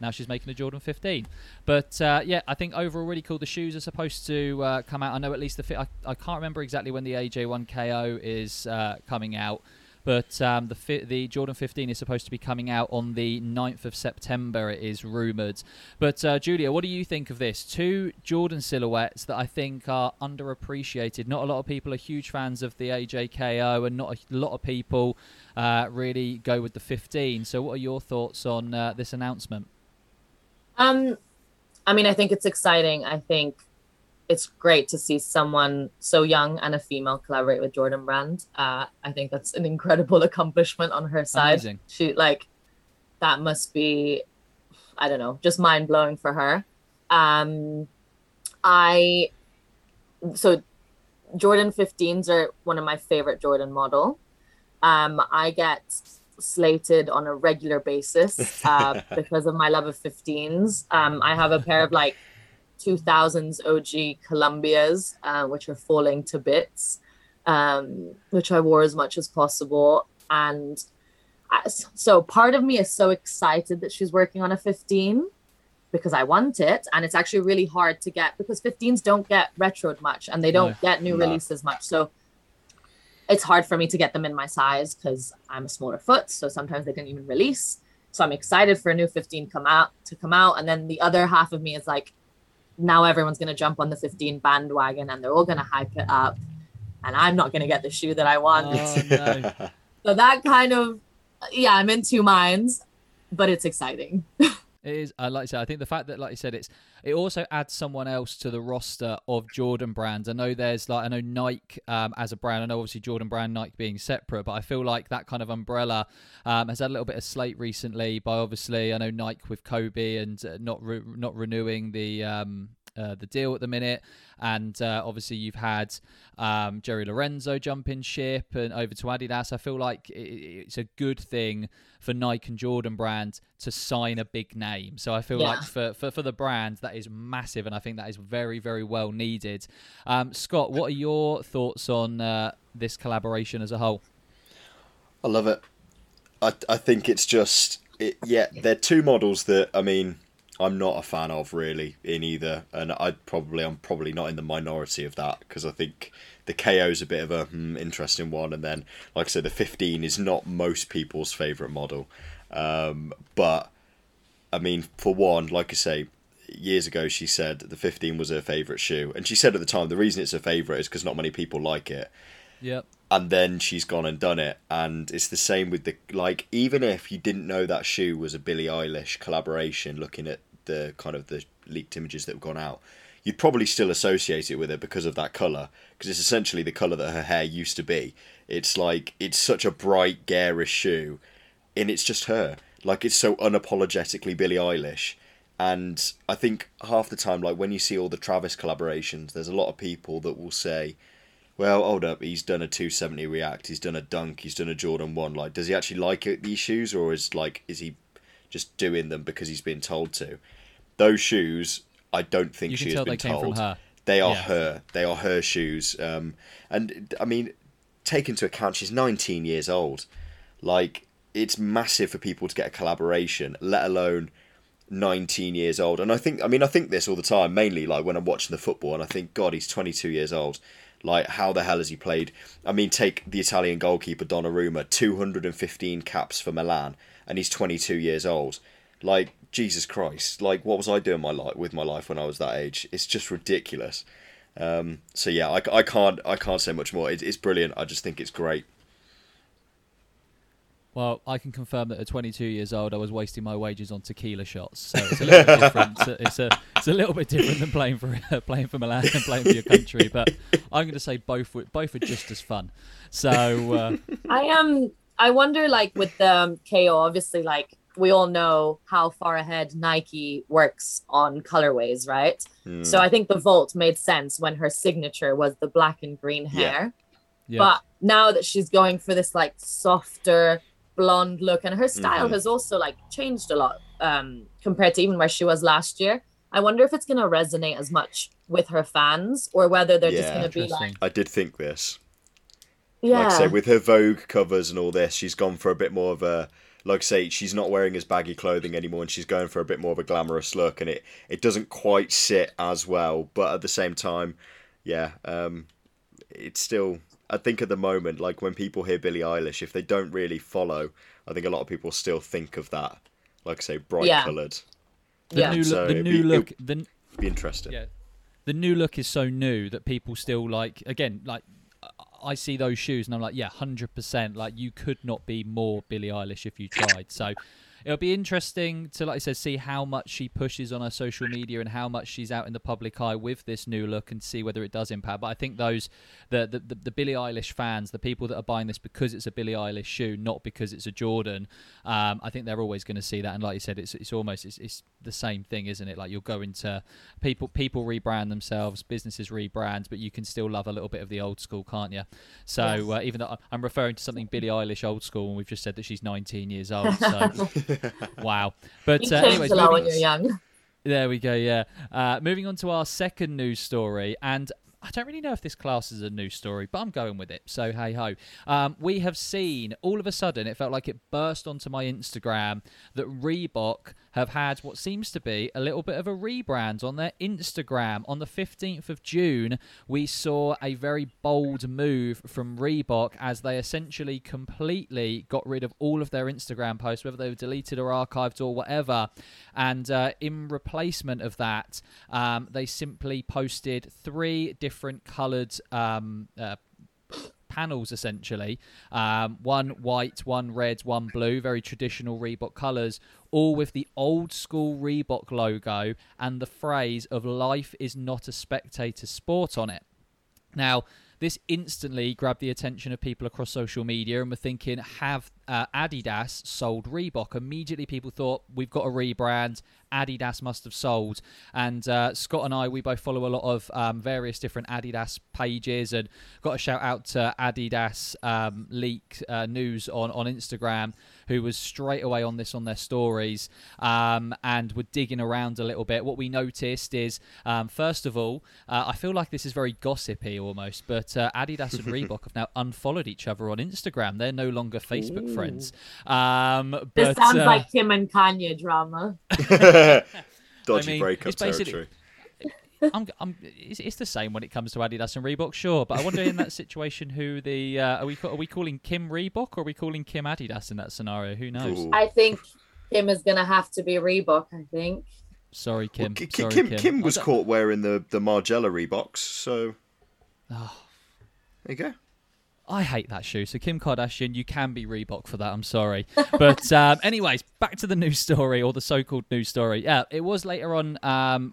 now she's making a Jordan 15. But uh, yeah, I think overall really cool. The shoes are supposed to uh, come out. I know at least the fit. I, I can't remember exactly when the AJ1 KO is uh, coming out. But um, the fi- the Jordan 15 is supposed to be coming out on the 9th of September, it is rumoured. But uh, Julia, what do you think of this? Two Jordan silhouettes that I think are underappreciated. Not a lot of people are huge fans of the AJKO, and not a lot of people uh, really go with the 15. So, what are your thoughts on uh, this announcement? Um, I mean, I think it's exciting. I think it's great to see someone so young and a female collaborate with Jordan Brand. Uh, I think that's an incredible <laughs> accomplishment on her side. Amazing. She like that must be, I don't know, just mind blowing for her. Um, I so Jordan 15s are one of my favorite Jordan model. Um, I get slated on a regular basis <laughs> uh, because of my love of 15s. Um, I have a pair of like 2000s OG Columbias, uh, which are falling to bits, um, which I wore as much as possible. And I, so part of me is so excited that she's working on a 15 because I want it. And it's actually really hard to get because 15s don't get retroed much and they don't No. get new No. releases much. So it's hard for me to get them in my size because I'm a smaller foot. So sometimes they don't even release. So I'm excited for a new 15 come out to come out. And then the other half of me is like, now everyone's gonna jump on the 15 bandwagon and they're all gonna hype it up. And I'm not gonna get the shoe that I want. Oh, no. <laughs> So that kind of yeah, I'm in two minds, but it's exciting. <laughs> It is. I like I said. I think the fact that, like you said, it's it also adds someone else to the roster of Jordan brands. I know there's like I know Nike um, as a brand. I know obviously Jordan brand Nike being separate, but I feel like that kind of umbrella um, has had a little bit of slate recently. By obviously I know Nike with Kobe and uh, not re- not renewing the. Um, uh, the deal at the minute, and uh, obviously you've had um, Jerry Lorenzo jumping ship and over to Adidas. I feel like i- i- it's a good thing for Nike and Jordan brand to sign a big name. So I feel Yeah. like for, for, for the brand, that is massive, and I think that is very, very well needed. Um, Scott, what are your thoughts on uh, this collaboration as a whole? I love it. I I think it's just it, yeah. They're two models that I mean I'm not a fan of really in either, and I probably I'm probably not in the minority of that because I think the KO is a bit of a hmm, interesting one, and then like I said, the 15 is not most people's favorite model, um, but I mean for one, like I say. Years ago, she said the 15 was her favourite shoe, and she said at the time the reason it's her favourite is because not many people like it Yep. and then she's gone and done it and it's the same with the like even if you didn't know that shoe was a Billie Eilish collaboration looking at the kind of the leaked images that have gone out you'd probably still associate it with her because of that color because it's essentially the color that her hair used to be it's like it's such a bright garish shoe and it's just her like it's so unapologetically Billie Eilish and I think half the time like when you see all the Travis collaborations there's a lot of people that will say well, hold up. He's done a 270 React. He's done a Dunk. He's done a Jordan One. Like, does he actually like these shoes, or is like is he just doing them because he's been told to? Those shoes, I don't think she has been they told. They are Yeah. her. They are her shoes. Um, and I mean, take into account she's 19 years old. Like, it's massive for people to get a collaboration, let alone 19 years old. And I think, I mean, I think this all the time, mainly like when I'm watching the football, and I think, God, he's 22 years old. Like, how the hell has he played? I mean, take the Italian goalkeeper Donnarumma, 215 caps for Milan, and he's 22 years old. Like, Jesus Christ! Like, what was I doing my life with my life when I was that age? It's just ridiculous. Um, so yeah, I, I can't I can't say much more. It, it's brilliant. I just think it's great. Well, I can confirm that at 22 years old, I was wasting my wages on tequila shots. So it's a little bit different. <laughs> It's a it's a little bit different than playing for <laughs> playing for Milan and playing for your country. But I'm going to say both were- both are just as fun. So uh, I am. I wonder, like with the um, KO, obviously, like we all know how far ahead Nike works on colorways, right? Mm. So I think the Volt made sense when her signature was the black and green hair. Yeah. But now that she's going for this like softer blonde look, and her style Mhm. has also like changed a lot um, compared to even where she was last year. I wonder if it's going to resonate as much with her fans or whether they're just going to be like, I did think this. Yeah, Like I say, with her Vogue covers and all this, she's gone for a bit more of a like I say, she's not wearing as baggy clothing anymore, and she's going for a bit more of a glamorous look, and it it doesn't quite sit as well, but at the same time, yeah, um, it's still. I think at the moment, like when people hear Billie Eilish, if they don't really follow, I think a lot of people still think of that, like I say, bright Yeah. coloured. the yeah. new So look, the new be- look, the Be interesting. yeah, the new look is so new that people still like. Again, like I see those shoes and I'm like, yeah, hundred percent. Like you could not be more Billie Eilish if you tried. So it'll be interesting to, like I said, see how much she pushes on her social media and how much she's out in the public eye with this new look and see whether it does impact. But I think those the the, the, the Billie Eilish fans, the people that are buying this because it's a Billie Eilish shoe, not because it's a Jordan, um, I think they're always going to see that. And like you said, it's it's almost it's, it's the same thing, isn't it? Like you'll go into people people rebrand themselves, businesses rebrand, but you can still love a little bit of the old school, can't you? So Yes. uh, even though I'm referring to something Billie Eilish old school, and we've just said that she's 19 years old. So <laughs> <laughs> wow. But uh, anyways, a lot moving- when you're young. there we go. Yeah. Uh, moving on to our second news story, and I don't really know if this class is a news story, but I'm going with it. So hey ho. Um, we have seen all of a sudden it felt like it burst onto my Instagram that Reebok have had what seems to be a little bit of a rebrand on their Instagram. On the 15th of June, we saw a very bold move from Reebok as they essentially completely got rid of all of their Instagram posts, whether they were deleted or archived or whatever. And uh, in replacement of that, um, they simply posted three different coloured um, uh, panels essentially. Um, one white one red one blue very traditional reebok colors all with the old school reebok logo and the phrase of life is not a spectator sport on it. Now this instantly grabbed the attention of people across social media and were thinking have uh, adidas sold reebok. Immediately people thought we've got a rebrand. Adidas must have sold. And uh, scott and i we both follow a lot of um, various different adidas pages and got a shout out to adidas um, leak uh, news on, on instagram who was straight away on this on their stories um, and were digging around a little bit. What we noticed is um, first of all uh, i feel like this is very gossipy almost but uh, adidas and <laughs> reebok have now unfollowed each other on instagram. They're no longer facebook friends um, This sounds uh, like Kim and Kanye drama. <laughs> <laughs> Dodgy mean, breakup it's territory. <laughs> I'm, I'm, it's, it's the same when it comes to Adidas and Reebok, sure. But I wonder in that situation who the uh, are we are we calling Kim Reebok or are we calling Kim Adidas in that scenario? Who knows? Ooh. I think Kim is gonna have to be Reebok. I think. Sorry, Kim. Well, Ki- Sorry, Kim, Kim. Kim was caught wearing the, the Margiela Reeboks, so Oh, there you go. I hate that shoe. So Kim Kardashian, you can be Reebok for that. I'm sorry, but <laughs> um, anyways, back to the news story or the so-called news story. Yeah, it was later on, um,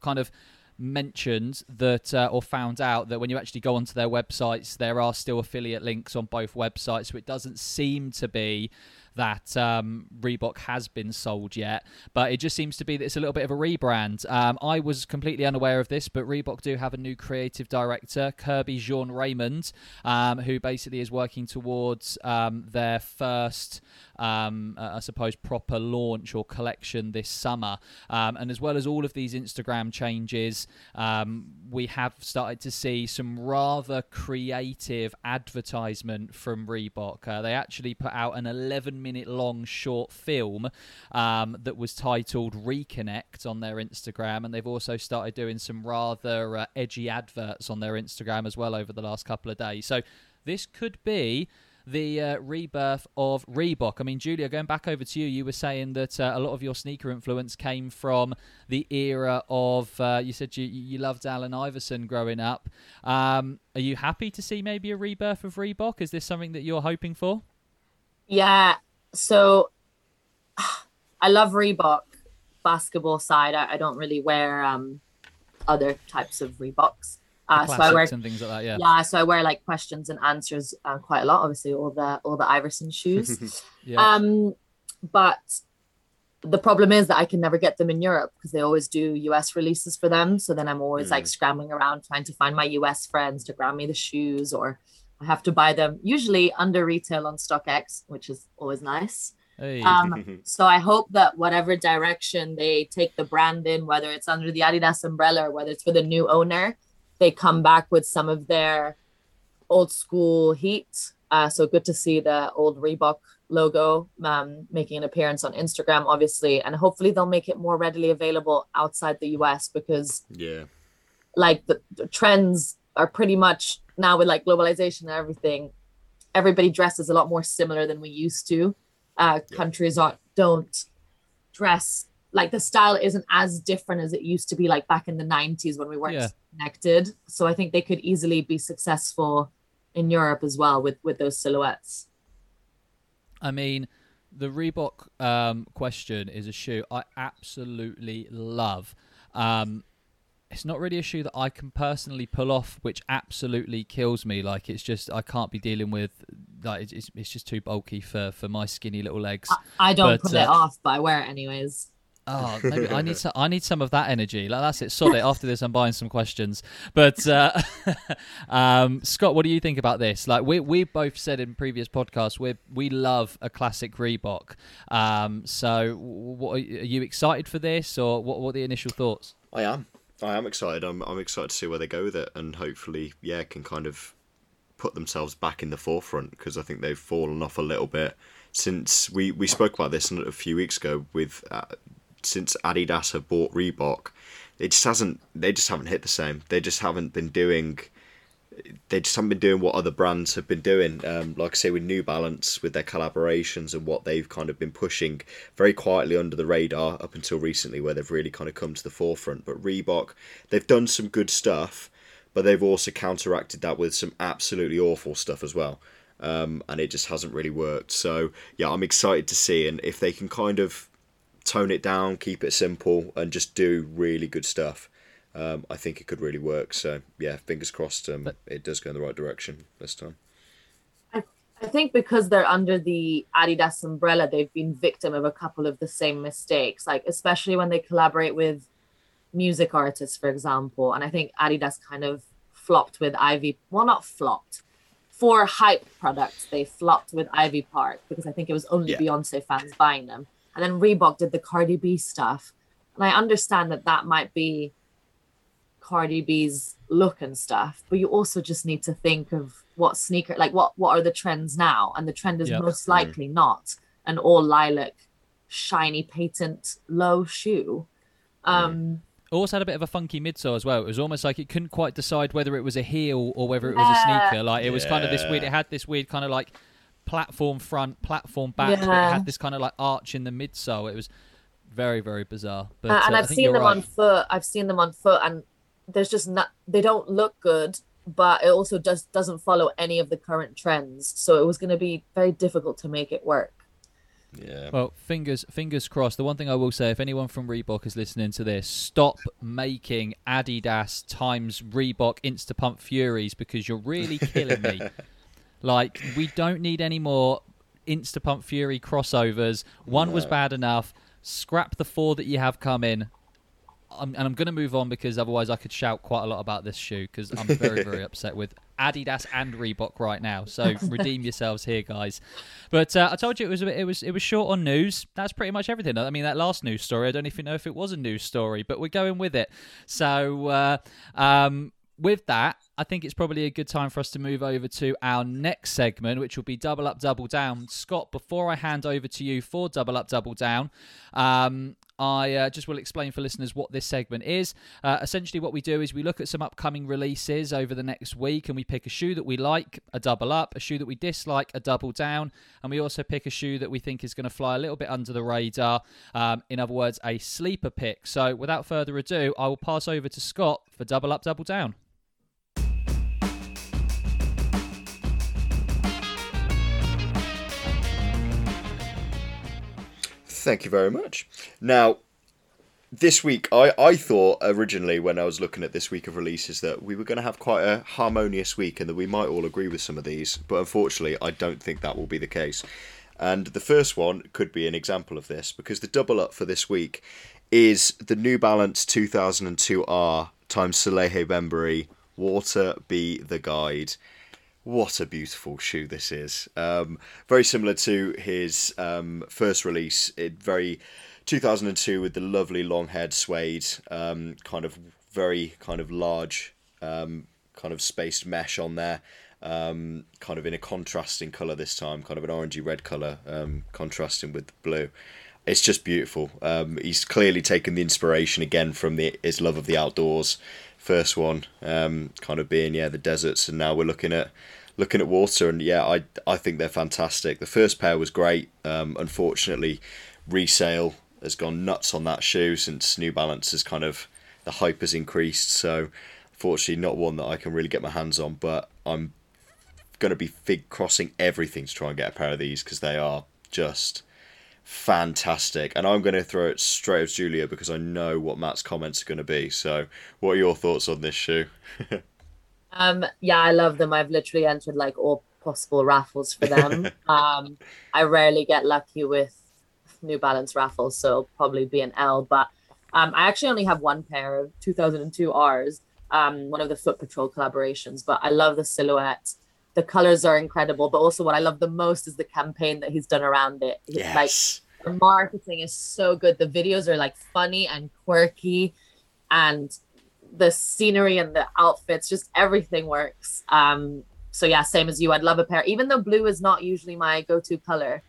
kind of mentioned that uh, or found out that when you actually go onto their websites, there are still affiliate links on both websites. So it doesn't seem to be that um, Reebok has been sold yet, but it just seems to be that it's a little bit of a rebrand. Um, I was completely unaware of this, but Reebok do have a new creative director, Kerby Jean Raymond, um, who basically is working towards um, their first, um, I suppose, proper launch or collection this summer. Um, and as well as all of these Instagram changes, um, we have started to see some rather creative advertisement from Reebok. Uh, they actually put out an 11 minute long short film um, that was titled Reconnect on their Instagram, and they've also started doing some rather uh, edgy adverts on their Instagram as well over the last couple of days. So this could be the uh, rebirth of Reebok. I mean, Julia, going back over to you, you were saying that uh, a lot of your sneaker influence came from the era of. Uh, you said you you loved Allen Iverson growing up. Um, are you happy to see maybe a rebirth of Reebok? Is this something that you're hoping for? Yeah. So <sighs> I love Reebok basketball side. I, I don't really wear um other types of Reeboks. Uh, so I wear and things like that. Yeah. yeah. So I wear like questions and answers uh, quite a lot. Obviously, all the all the Iverson shoes. <laughs> Yeah. Um, but the problem is that I can never get them in Europe because they always do US releases for them. So then I'm always mm. like scrambling around trying to find my US friends to grab me the shoes, or I have to buy them usually under retail on StockX, which is always nice. Hey. Um, <laughs> so I hope that whatever direction they take the brand in, whether it's under the Adidas umbrella or whether it's for the new owner, they come back with some of their old school heat. Uh, so good to see the old Reebok logo um, making an appearance on Instagram, obviously, and hopefully they'll make it more readily available outside the US because yeah, like the, the trends are pretty much now with like globalization and everything, everybody dresses a lot more similar than we used to. Uh, yeah. Countries are, don't dress like the style isn't as different as it used to be like back in the 90s when we weren't yeah. connected so i think they could easily be successful in europe as well with with those silhouettes I mean, the Reebok um, question is a shoe I absolutely love. Um, it's not really a shoe that I can personally pull off, which absolutely kills me. Like it's just I can't be dealing with like it's it's just too bulky for for my skinny little legs. I, I don't but, pull uh, it off, but I wear it anyways. Oh, <laughs> maybe I need some. I need some of that energy. Like that's it. Sod it. After this, I'm buying some questions. But uh, <laughs> um, Scott, what do you think about this? Like we we both said in previous podcasts, we we love a classic Reebok. Um, so, what are you excited for this, or what? What are the initial thoughts? I am. I am excited. I'm I'm excited to see where they go with it, and hopefully, yeah, can kind of put themselves back in the forefront because I think they've fallen off a little bit since we, we spoke about this a few weeks ago with uh, since Adidas have bought Reebok, it just hasn't. They just haven't hit the same. They just haven't been doing. They just haven't been doing what other brands have been doing. Um, like I say, with New Balance, with their collaborations and what they've kind of been pushing very quietly under the radar up until recently, where they've really kind of come to the forefront. But Reebok, they've done some good stuff, but they've also counteracted that with some absolutely awful stuff as well. Um, and it just hasn't really worked. So yeah, I'm excited to see, and if they can kind of tone it down, keep it simple, and just do really good stuff. Um, I think it could really work. So yeah, fingers crossed. Um, it does go in the right direction this time. I, I think because they're under the Adidas umbrella, they've been victim of a couple of the same mistakes. Like especially when they collaborate with music artists, for example. And I think Adidas kind of flopped with Ivy. Well, not flopped. For hype products, they flopped with Ivy Park because I think it was only yeah. Beyonce fans buying them. And then Reebok did the Cardi B stuff. And I understand that that might be Cardi B's look and stuff, but you also just need to think of what sneaker, like what what are the trends now? And the trend is yep. most likely mm. not an all lilac, shiny patent low shoe. Um, It also had a bit of a funky midsole as well. It was almost like it couldn't quite decide whether it was a heel or whether it was a sneaker. Like it was yeah. kind of this weird. It had this weird kind of like platform front, platform back. Yeah. It had this kind of like arch in the midsole. It was very, very bizarre. But uh, and uh, I've seen them right. on foot. I've seen them on foot, and there's just not. They don't look good, but it also just doesn't follow any of the current trends. So it was going to be very difficult to make it work. Yeah. Well, fingers fingers crossed. The one thing I will say, if anyone from Reebok is listening to this, stop making Adidas times Reebok Instapump Furies because you're really killing me. <laughs> Like we don't need any more Insta Pump Fury crossovers. One no. was bad enough. Scrap the four that you have coming. I'm, and I'm going to move on because otherwise I could shout quite a lot about this shoe because I'm very, very <laughs> upset with Adidas and Reebok right now. So <laughs> redeem yourselves here, guys. But uh, I told you it was it was it was short on news. That's pretty much everything. I mean, that last news story, I don't even know if it was a news story, but we're going with it. So uh, um, with that, I think it's probably a good time for us to move over to our next segment, which will be Double Up, Double Down. Scott, before I hand over to you for Double Up, Double Down, um, I uh, just will explain for listeners what this segment is. Uh, essentially, what we do is we look at some upcoming releases over the next week and we pick a shoe that we like, a double up, a shoe that we dislike, a double down, and we also pick a shoe that we think is going to fly a little bit under the radar. Um, in other words, a sleeper pick. So, without further ado, I will pass over to Scott for double up, double down. Thank you very much. Now, this week, I, I thought originally when I was looking at this week of releases that we were going to have quite a harmonious week and that we might all agree with some of these, but unfortunately, I don't think that will be the case. And the first one could be an example of this because the double up for this week is the New Balance 2002R times Salehe Bembury Water Be the Guide. What a beautiful shoe this is. Um, very similar to his um, first release. It very 2002 with the lovely long haired suede, um, kind of very kind of large, um, kind of spaced mesh on there um, kind of in a contrasting colour this time, kind of an orangey red colour, um, contrasting with blue. It's just beautiful. He's clearly taken the inspiration again from the his love of the outdoors. First one, kind of being yeah the deserts, and now we're looking at looking at water, and yeah, I I think they're fantastic. The first pair was great. Um, unfortunately, resale has gone nuts on that shoe since New Balance has kind of the hype has increased. So, fortunately, not one that I can really get my hands on, but I'm going to be fig crossing everything to try and get a pair of these because they are just fantastic. And I'm going to throw it straight at Julia because I know what Matt's comments are going to be. So, what are your thoughts on this shoe? <laughs> um, yeah, I love them. I've literally entered like all possible raffles for them. <laughs> um, I rarely get lucky with New Balance raffles, so it'll probably be an L. But um, I actually only have one pair of 2002 Rs, um, one of the Foot Patrol collaborations. But I love the silhouette the colors are incredible, but also what I love the most is the campaign that he's done around it. Yes. Like the marketing is so good. The videos are like funny and quirky and the scenery and the outfits, just everything works. Um, so yeah, same as you. I'd love a pair, even though blue is not usually my go-to color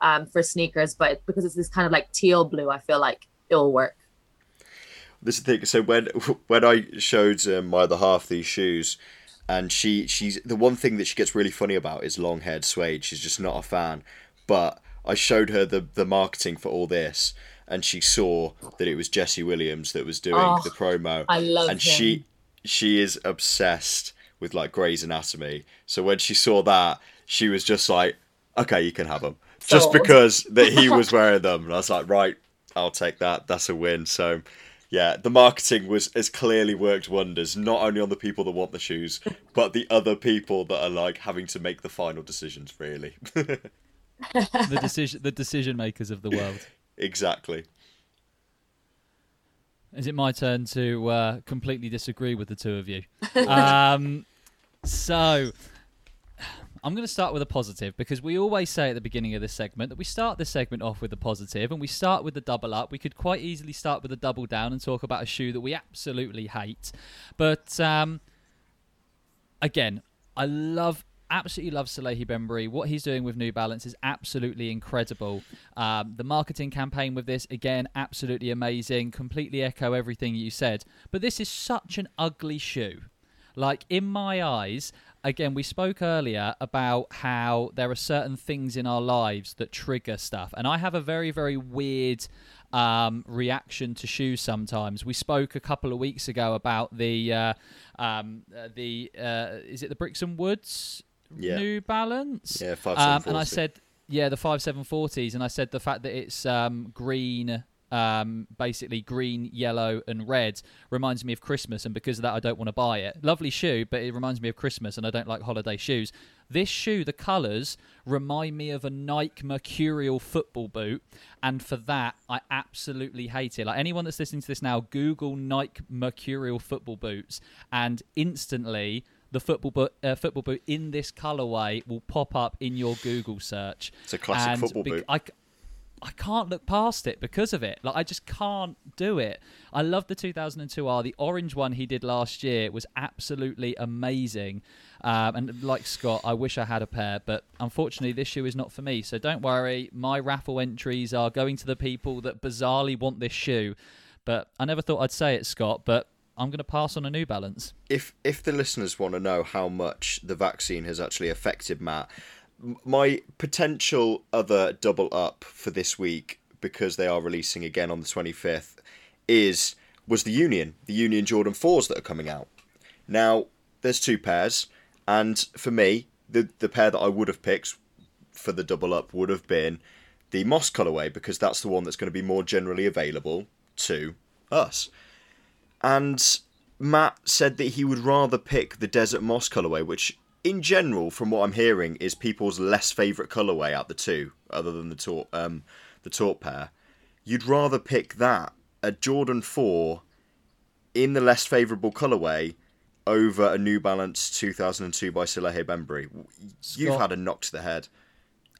um, for sneakers, but because it's this kind of like teal blue, I feel like it'll work. This is the thing. So when <laughs> when I showed um, my other half these shoes, and she she's the one thing that she gets really funny about is long haired suede. She's just not a fan. But I showed her the the marketing for all this, and she saw that it was Jesse Williams that was doing oh, the promo. I love and him. she she is obsessed with like Grey's Anatomy. So when she saw that, she was just like, "Okay, you can have them," Sold. just because that he was <laughs> wearing them. And I was like, "Right, I'll take that. That's a win." So yeah, the marketing was has clearly worked wonders, not only on the people that want the shoes, but the other people that are like having to make the final decisions. Really, <laughs> the decision the decision makers of the world. Exactly. Is it my turn to uh, completely disagree with the two of you? <laughs> Um, so I'm going to start with a positive because we always say at the beginning of this segment that we start this segment off with a positive and we start with the double up. We could quite easily start with a double down and talk about a shoe that we absolutely hate. But um, again, I love absolutely love Salehe Bembury. What he's doing with New Balance is absolutely incredible. Um, the marketing campaign with this, again, absolutely amazing. Completely echo everything you said. But this is such an ugly shoe. Like, in my eyes, again, we spoke earlier about how there are certain things in our lives that trigger stuff, and I have a very, very weird um, reaction to shoes sometimes. We spoke a couple of weeks ago about the uh, um, uh, the uh, is it the Bricks and Woods yeah. New Balance? Yeah, five um, and I said yeah the five seven forties, and I said the fact that it's um, green um, basically green, yellow, and red reminds me of Christmas, and because of that, I don't want to buy it. Lovely shoe, but it reminds me of Christmas, and I don't like holiday shoes. This shoe, the colours remind me of a Nike Mercurial football boot, and for that, I absolutely hate it. Like anyone that's listening to this now, Google Nike Mercurial football boots, and instantly the football boot, uh, football boot in this colorway will pop up in your Google search. It's a classic and football boot. I, I can't look past it because of it. Like I just can't do it. I love the 2002R. The orange one he did last year was absolutely amazing. Um, and like Scott, I wish I had a pair, but unfortunately, this shoe is not for me. So don't worry. My raffle entries are going to the people that bizarrely want this shoe. But I never thought I'd say it, Scott. But I'm going to pass on a New Balance. If if the listeners want to know how much the vaccine has actually affected Matt, my potential other double up for this week because they are releasing again on the 25th is was the Union, the Union Jordan 4s that are coming out. Now, there's two pairs and for me, the the pair that I would have picked for the double up would have been the Moss colorway because that's the one that's going to be more generally available to us. And Matt said that he would rather pick the Desert Moss colorway, which in general, from what I'm hearing, is people's less favourite colourway out the two, other than the taupe, um, the taupe pair. You'd rather pick that a Jordan Four in the less favourable colourway over a New Balance 2002 by Salehe Bembury. You've Scott- had a knock to the head.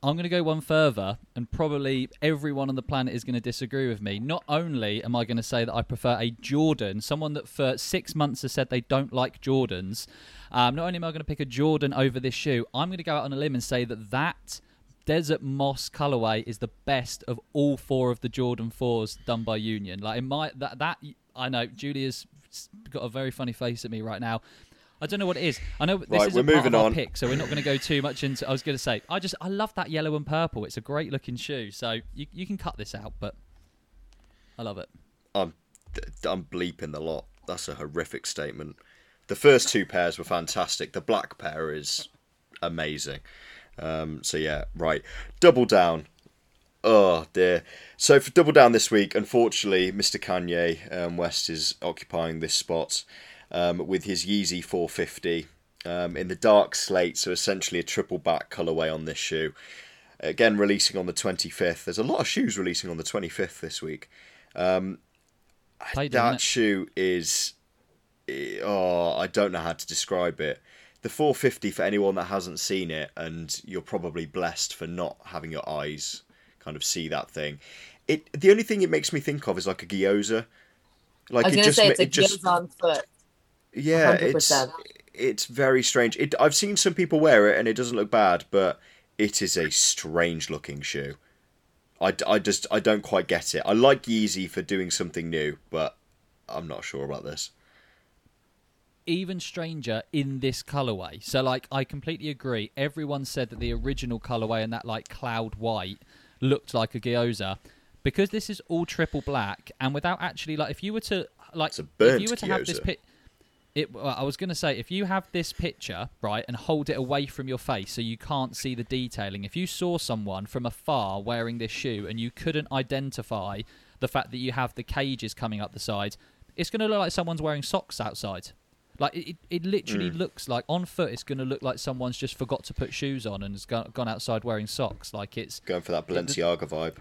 I'm going to go one further, and probably everyone on the planet is going to disagree with me. Not only am I going to say that I prefer a Jordan, someone that for six months has said they don't like Jordans, um, not only am I going to pick a Jordan over this shoe, I'm going to go out on a limb and say that that Desert Moss colorway is the best of all four of the Jordan 4s done by Union. Like, in my, that, that I know, Julia's got a very funny face at me right now. I don't know what it is. I know this Right, is we're a part moving on. pick, so we're not going to go too much into. I was going to say, I just I love that yellow and purple. It's a great looking shoe. So you you can cut this out, but I love it. I'm, I'm bleeping the lot. That's a horrific statement. The first two pairs were fantastic. The black pair is amazing. Um, so yeah, right. Double down. Oh dear. So for double down this week, unfortunately, Mr. Kanye um, West is occupying this spot um, with his Yeezy 450 um, in the dark slate. So essentially a triple back colorway on this shoe. Again, releasing on the 25th. There's a lot of shoes releasing on the 25th this week. Um, Played, that isn't it? shoe is eh, oh i don't know how to describe it the 450 for anyone that hasn't seen it and you're probably blessed for not having your eyes kind of see that thing it the only thing it makes me think of is like a gyoza like I was it just say it's a it just on foot. Yeah it's 100%. it's very strange it i've seen some people wear it and it doesn't look bad but it is a strange looking shoe I, I just I don't quite get it. I like Yeezy for doing something new, but I'm not sure about this. even stranger in this colorway. So like I completely agree. Everyone said that the original colorway and that like cloud white looked like a gyoza. Because this is all triple black and without actually like if you were to like It's a if you were to have this pit it, well, I was going to say, if you have this picture, right, and hold it away from your face so you can't see the detailing, if you saw someone from afar wearing this shoe and you couldn't identify the fact that you have the cages coming up the side, it's going to look like someone's wearing socks outside. Like, it, it, it literally Mm. looks like, on foot, it's going to look like someone's just forgot to put shoes on and has gone, gone outside wearing socks. Like, it's Going for that Balenciaga vibe.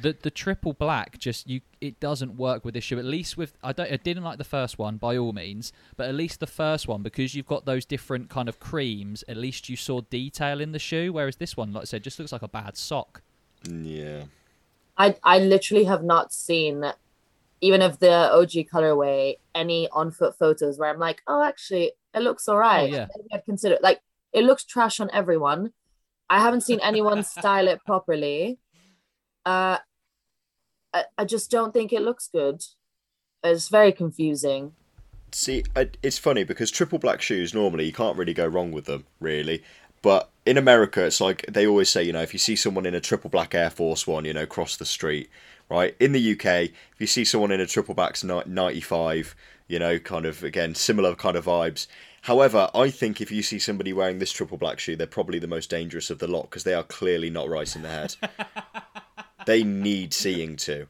The the triple black just you it doesn't work with this shoe at least with I don't I didn't like the first one by all means but at least the first one because you've got those different kind of creams at least you saw detail in the shoe whereas this one like I said just looks like a bad sock mm, Yeah. I I literally have not seen even of the OG colorway any on foot photos where I'm like, oh, actually, it looks alright. Oh, yeah. Maybe I'd consider like it looks trash on everyone. I haven't seen anyone style it properly. Uh, I, I just don't think it looks good. It's very confusing. See, I, it's funny because triple black shoes normally you can't really go wrong with them, really. But in America, it's like they always say, you know, if you see someone in a triple black Air Force One, you know, cross the street, right? In the UK, if you see someone in a triple black 95, you know, kind of again similar kind of vibes. However, I think if you see somebody wearing this triple black shoe, they're probably the most dangerous of the lot because they are clearly not right in the head. <laughs> they need seeing to,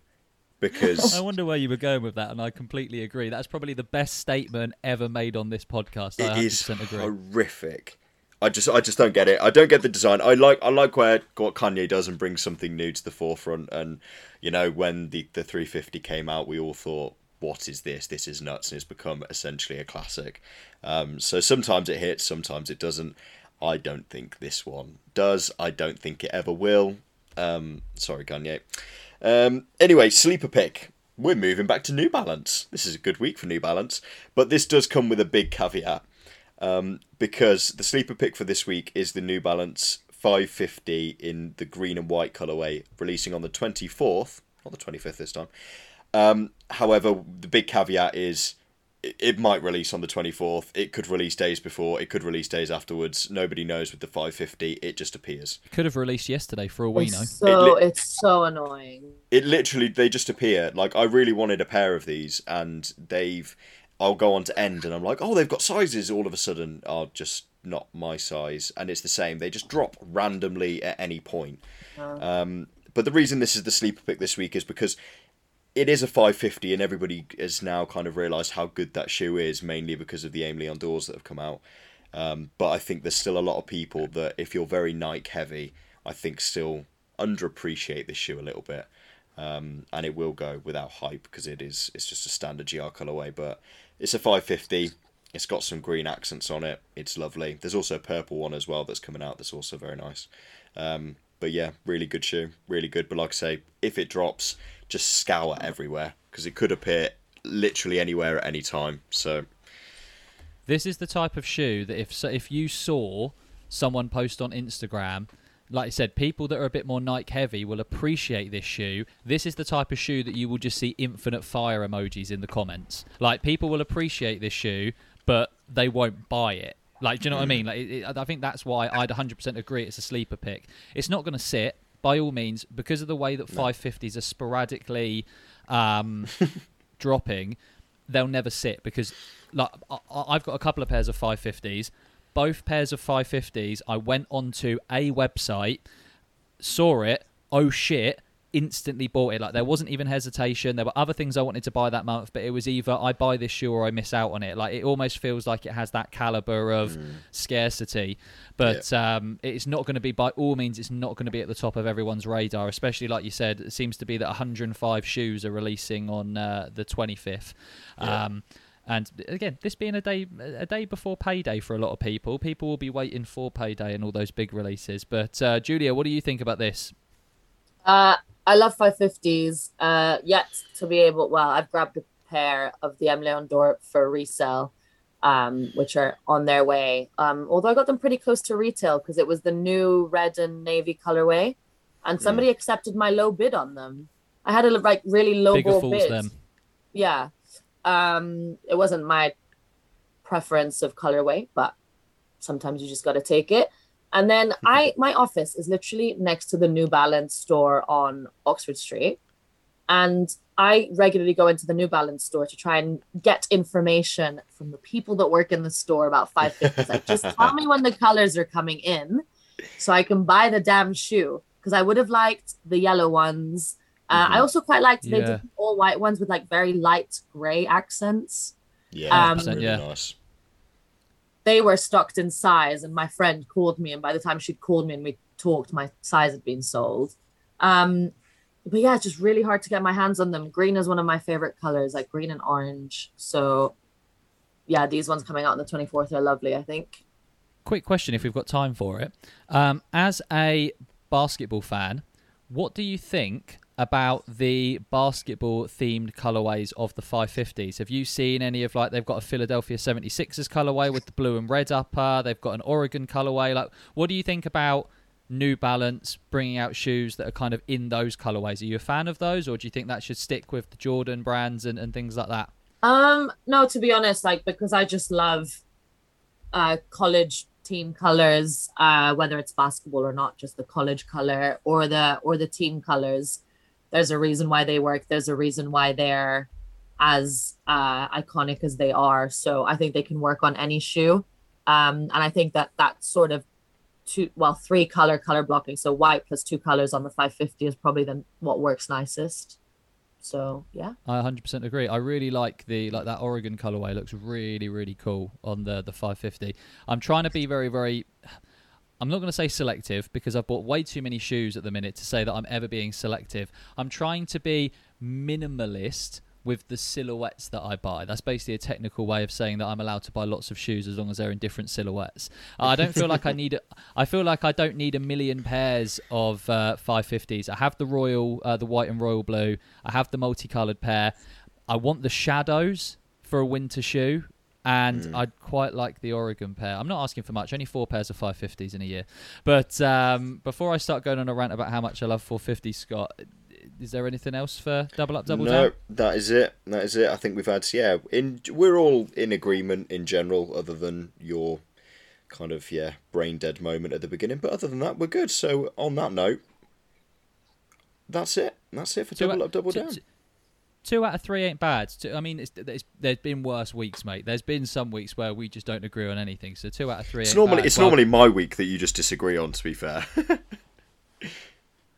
because I wonder where you were going with that and I completely agree that's probably the best statement ever made on this podcast I It is 100% agree horrific. I just I just don't get it. I don't get the design. I like I like where what Kanye does and brings something new to the forefront. And you know when the the 350 came out, we all thought, "What is this? This is nuts!" And it's become essentially a classic. Um, so sometimes it hits, sometimes it doesn't. I don't think this one does. I don't think it ever will. Um, sorry, Kanye. Um, anyway, sleeper pick. We're moving back to New Balance. This is a good week for New Balance, but this does come with a big caveat um, because the sleeper pick for this week is the New Balance 550 in the green and white colorway, releasing on the 24th, not the 25th this time. Um, however, the big caveat is it, it might release on the 24th. It could release days before. It could release days afterwards. Nobody knows with the 550. It just appears. could have released yesterday for all we know so It li- it's so annoying. it literally they just appear like i really wanted a pair of these and they've i'll go on to end and i'm like oh they've got sizes all of a sudden are just not my size and it's the same they just drop randomly at any point um, but the reason this is the sleeper pick this week is because it is a 550 and everybody has now kind of realized how good that shoe is mainly because of the Aimé Leon Dores that have come out Um, but I think there's still a lot of people that, if you're very Nike heavy, I think still underappreciate this shoe a little bit. Um, and it will go without hype because it is it's just a standard GR colorway. But it's a 550. It's got some green accents on it. It's lovely. There's also a purple one as well that's coming out. That's also very nice. Um, but yeah, really good shoe, really good. But like I say, if it drops, just scour everywhere because it could appear literally anywhere at any time. So this is the type of shoe that if if you saw someone post on Instagram like I said, people that are a bit more Nike heavy will appreciate this shoe. This is the type of shoe that you will just see infinite fire emojis in the comments. Like people will appreciate this shoe, but they won't buy it. Like, do you know what I mean? Like, it, it, I think that's why I'd 100% agree it's a sleeper pick. It's not going to sit by all means because of the way that no. 550s are sporadically um, <laughs> dropping. They'll never sit because, like, I, I've got a couple of pairs of 550s both pairs of 550s, I went onto a website, saw it, oh shit, instantly bought it. Like there wasn't even hesitation. There were other things I wanted to buy that month, but it was either I buy this shoe or I miss out on it. Like it almost feels like it has that caliber of mm. scarcity. But yeah. um, it's not going to be by all means. It's not going to be at the top of everyone's radar. Especially like you said, it seems to be that 105 shoes are releasing on uh, the 25th. Yeah. Um, and again, this being a day a day before payday for a lot of people, people will be waiting for payday and all those big releases. But uh, Julia, what do you think about this? Uh, I love 550s. Uh, yet to be able, well, I've grabbed a pair of the Aimé Leon Dore for resale, um, which are on their way. Um, although I got them pretty close to retail because it was the new red and navy colorway, and somebody mm. accepted my low bid on them. I had a like really low Bigger ball bid. Them. Yeah, um, it wasn't my preference of colorway, but sometimes you just got to take it. And then <laughs> I, my office is literally next to the New Balance store on Oxford Street, and I regularly go into the New Balance store to try and get information from the people that work in the store about 550s. like, <laughs> just tell me when the colors are coming in, so I can buy the damn shoe. Because I would have liked the yellow ones uh, mm-hmm. I also quite liked yeah. they did all white ones with like very light gray accents. Yeah, um, really yeah. nice. They were stocked in size, and my friend called me, and by the time she'd called me and we talked, my size had been sold. Um, but yeah, it's just really hard to get my hands on them. Green is one of my favorite colors, like green and orange. So yeah, these ones coming out on the 24th are lovely, I think. Quick question if we've got time for it. Um, as a basketball fan, what do you think about the basketball themed colorways of the 550s. Have you seen any of like they've got a Philadelphia 76ers colorway with the blue and red upper, they've got an Oregon colorway. Like what do you think about New Balance bringing out shoes that are kind of in those colorways? Are you a fan of those or do you think that should stick with the Jordan brands and, and things like that? Um no, to be honest, like because I just love uh college team colors, uh, whether it's basketball or not, just the college color or the or the team colors there's a reason why they work there's a reason why they're as uh, iconic as they are. So i think they can work on any shoe. Um, and i think that that sort of two well three color color blocking. So white plus two colors on the 550 is probably then what works nicest. So yeah. I 100% agree. I really like the like that oregon colorway looks really really cool on the the 550 i'm trying to be very very I'm not going to say selective because I've bought way too many shoes at the minute to say that I'm ever being selective. I'm trying to be minimalist with the silhouettes that I buy. That's basically a technical way of saying that I'm allowed to buy lots of shoes as long as they're in different silhouettes. <laughs> I don't feel like I need. A, I feel like I don't need a million pairs of uh, 550s. I have the royal, uh, the white and royal blue. I have the multicolored pair. I want the shadows for a winter shoe and mm. I'd quite like the Oregon pair. I'm not asking for much, only four pairs of 550s in a year. But um, before I start going on a rant about how much I love 450, Scott, is there anything else for double up, double no, down? No, that is it. That is it. I think we've had yeah. In we're all in agreement in general, other than your kind of yeah brain dead moment at the beginning. But other than that, we're good. So on that note, that's it. That's it for double up, double down two out of three ain't bad. Two, I mean, it's, it's, there's been worse weeks, mate. There's been some weeks where we just don't agree on anything. So two out of three. It's normally bad. it's well, normally my week that you just disagree on. To be fair, <laughs>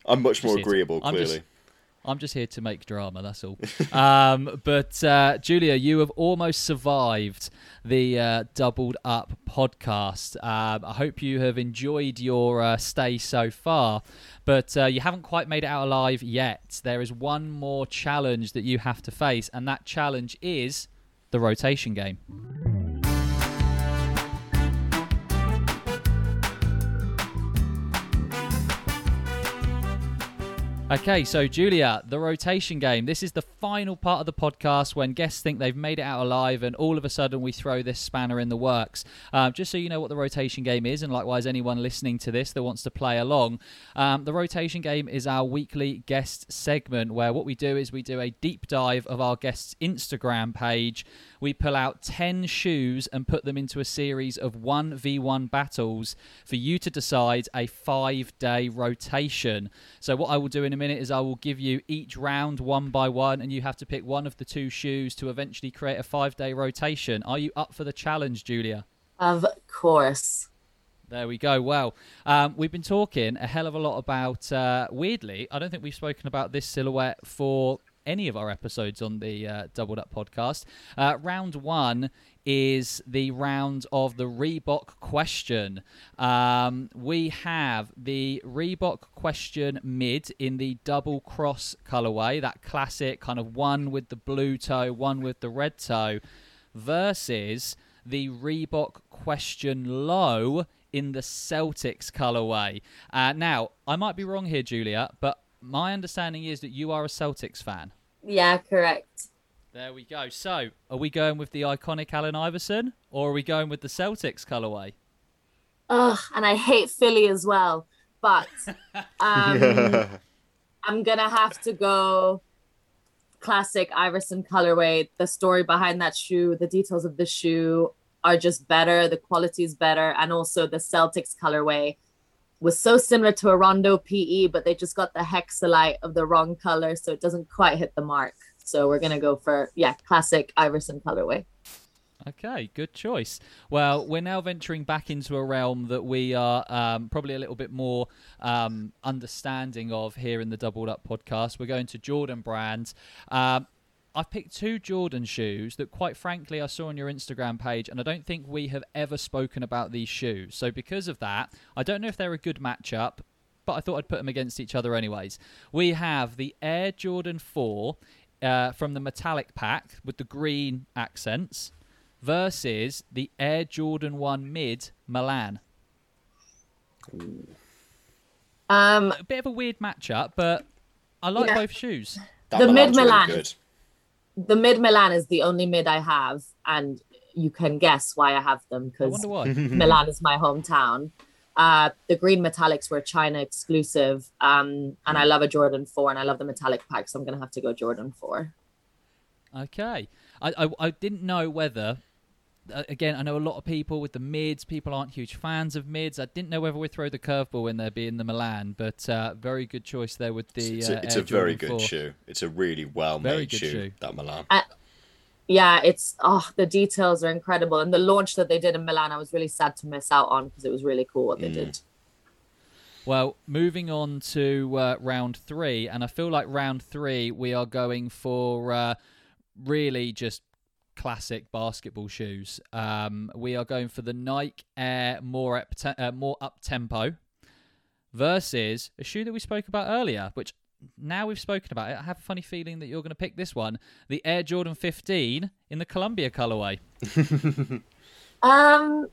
I'm much more agreeable. To, I'm clearly. Just, I'm just here to make drama. That's all. <laughs> um, but uh, Julia, you have almost survived the uh, Doubled Up podcast. Um, I hope you have enjoyed your uh, stay so far, but uh, you haven't quite made it out alive yet. There is one more challenge that you have to face, and that challenge is the rotation game. Okay, so Julia, the rotation game. This is the final part of the podcast when guests think they've made it out alive, and all of a sudden we throw this spanner in the works. Um, just so you know what the rotation game is, and likewise anyone listening to this that wants to play along, um, the rotation game is our weekly guest segment where what we do is we do a deep dive of our guest's Instagram page. We pull out 10 shoes and put them into a series of 1v1 battles for you to decide a five day rotation. So, what I will do in a minute is I will give you each round one by one, and you have to pick one of the two shoes to eventually create a five day rotation. Are you up for the challenge, Julia? Of course. There we go. Well, um, we've been talking a hell of a lot about, uh, weirdly, I don't think we've spoken about this silhouette for any of our episodes on the uh, Doubled Up podcast. Uh, round one is the round of the Reebok question. Um, we have the Reebok question mid in the double cross colorway, that classic kind of one with the blue toe, one with the red toe, versus the Reebok question low in the Celtics colorway. Uh, now, I might be wrong here, Julia, but my understanding is that you are a Celtics fan. Yeah, correct. There we go. So, are we going with the iconic Allen Iverson, or are we going with the Celtics colorway? Ugh, and I hate Philly as well. But <laughs> um, I'm gonna have to go classic Iverson colorway. The story behind that shoe, the details of the shoe are just better. The quality is better, and also the Celtics colorway was so similar to a Rondo PE, but they just got the hexalite of the wrong color, so it doesn't quite hit the mark. So we're gonna go for yeah, classic Iverson colorway. Okay, good choice. Well, we're now venturing back into a realm that we are um, probably a little bit more um, understanding of here in the Doubled Up podcast. We're going to Jordan Brand. Um, I've picked two Jordan shoes that, quite frankly, I saw on your Instagram page, and I don't think we have ever spoken about these shoes. So, because of that, I don't know if they're a good matchup, but I thought I'd put them against each other anyways. We have the Air Jordan 4 uh, from the metallic pack with the green accents versus the Air Jordan 1 Mid Milan. Um, A bit of a weird matchup, but I like Yeah. both shoes. That The Milan's mid-Milan. good. The mid Milan is the only mid I have, and you can guess why I have them because. <laughs> Milan is my hometown. Uh, the green metallics were China exclusive, um, and I love a Jordan 4 and I love the metallic pack, so I'm going to have to go Jordan 4. Okay. I, I, I didn't know whether. Uh, again, I know a lot of people with the mids. People aren't huge fans of mids. I didn't know whether we throw the curveball in there, being the Milan, but uh, very good choice there with the. It's uh, a, it's a very good 4. shoe. It's a really well made shoe, shoe. That Milan. Yeah, it's oh the details are incredible, and the launch that they did in Milan, I was really sad to miss out on because it was really cool what they Mm. did. Well, moving on to uh, round three, and I feel like round three we are going for uh, really just classic basketball shoes. Um, we are going for the Nike Air more up, te- uh, more up tempo versus a shoe that we spoke about earlier, which now we've spoken about it. I have a funny feeling that you're going to pick this one, the Air Jordan 15 in the Columbia colorway. <laughs> Um,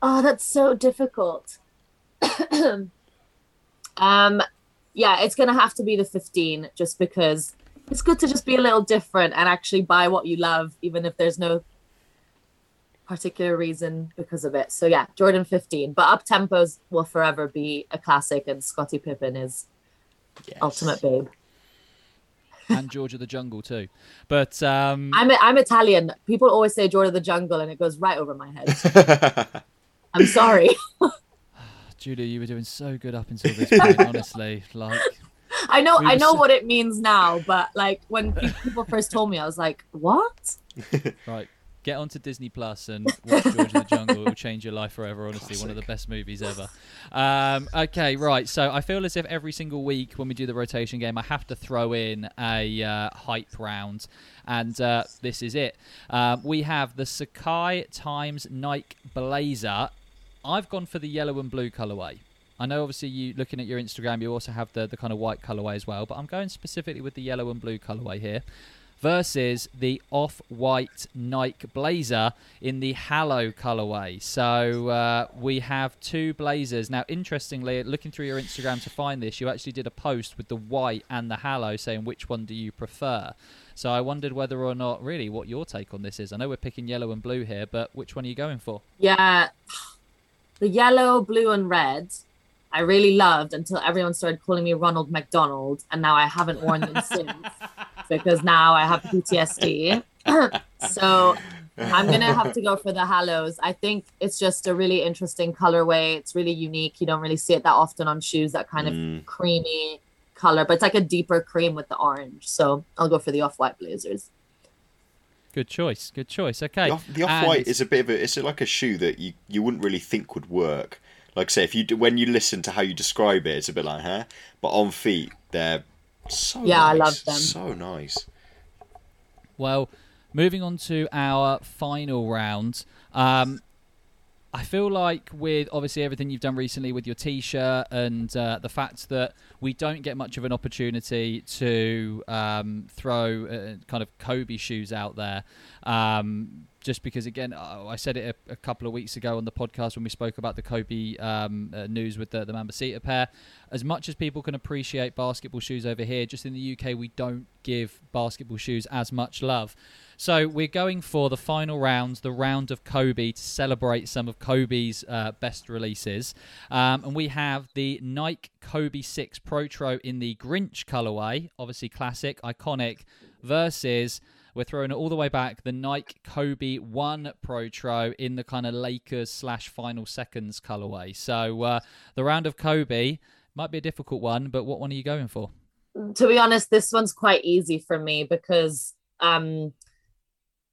oh, that's so difficult. <clears throat> um, yeah, it's gonna have to be the 15 just because it's good to just be a little different and actually buy what you love, even if there's no particular reason because of it. So yeah, Jordan 15. But up tempos will forever be a classic, and Scottie Pippen is Yes. ultimate babe. and Georgia the Jungle too. But um, I'm I'm Italian. People always say Jordan the Jungle, and it goes right over my head. <laughs> I'm sorry. <sighs> Julia, you were doing so good up until this point, <laughs> honestly. Like, I know I know <laughs> what it means now, but like when people first told me, I was like, "What?" <laughs> right, Get onto Disney Plus and watch George in the Jungle. It will change your life forever. Honestly, one of the best movies ever. Um, okay, right. So I feel as if every single week when we do the rotation game, I have to throw in a uh, hype round, and uh, this is it. Um, we have the Sacai times Nike Blazer. I've gone for the yellow and blue colorway. I know, obviously, you looking at your Instagram, you also have the, the kind of white colorway as well, but I'm going specifically with the yellow and blue colorway here versus the off-white Nike Blazer in the Halo colorway. So uh, we have two Blazers. Now, interestingly, looking through your Instagram to find this, you actually did a post with the white and the Halo saying which one do you prefer. So I wondered whether or not, really, what your take on this is. I know we're picking yellow and blue here, but which one are you going for? Yeah, the yellow, blue, and red I really loved until everyone started calling me Ronald McDonald, and now I haven't worn them since <laughs> because now I have PTSD. <laughs> so I'm gonna have to go for the halos. I think it's just a really interesting colorway. It's really unique. You don't really see it that often on shoes. That kind of Mm. creamy color, but it's like a deeper cream with the orange. So I'll go for the off-white blazers. Good choice. Good choice. Okay. The off, the off-white And- is a bit of a. It's like a shoe that you you wouldn't really think would work. Like I say if you do, when you listen to how you describe it, it's a bit like huh. But on feet, they're so Yeah, I nice, love them. So nice. Well, moving on to our final round. Um, I feel like with obviously everything you've done recently with your T-shirt and uh, the fact that we don't get much of an opportunity to um, throw uh, kind of Kobe shoes out there, um, just because again I said it a, a couple of weeks ago on the podcast when we spoke about the Kobe um, uh, news with the, the Mambasita pair. As much as people can appreciate basketball shoes over here, just in the UK we don't give basketball shoes as much love. So we're going for the final rounds, the round of Kobe, to celebrate some of Kobe's uh, best releases. Um, and we have the Nike Kobe 6 Protro in the Grinch colorway, obviously classic, iconic, versus we're throwing it all the way back, the Nike Kobe 1 Protro in the kind of Lakers slash final seconds colorway. So uh, the round of Kobe might be a difficult one, but what one are you going for? to be honest, this one's quite easy for me because um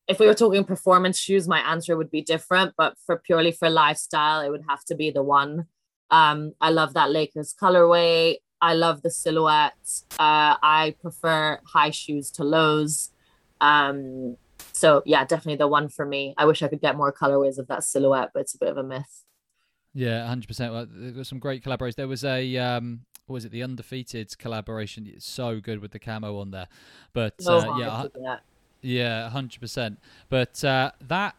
if we were talking performance shoes, my answer would be different. But for purely for lifestyle, it would have to be the one. Um, I love that Lakers colorway. I love the silhouette. Uh, I prefer high shoes to lows. Um, so yeah, definitely the one for me. I wish I could get more colorways of that silhouette, but it's a bit of a myth. Yeah, hundred percent. Well, there was some great collaborations. There was a um, what was it? The undefeated collaboration. It's so good with the camo on there. But So uh, yeah, yeah, hundred percent. But uh, that.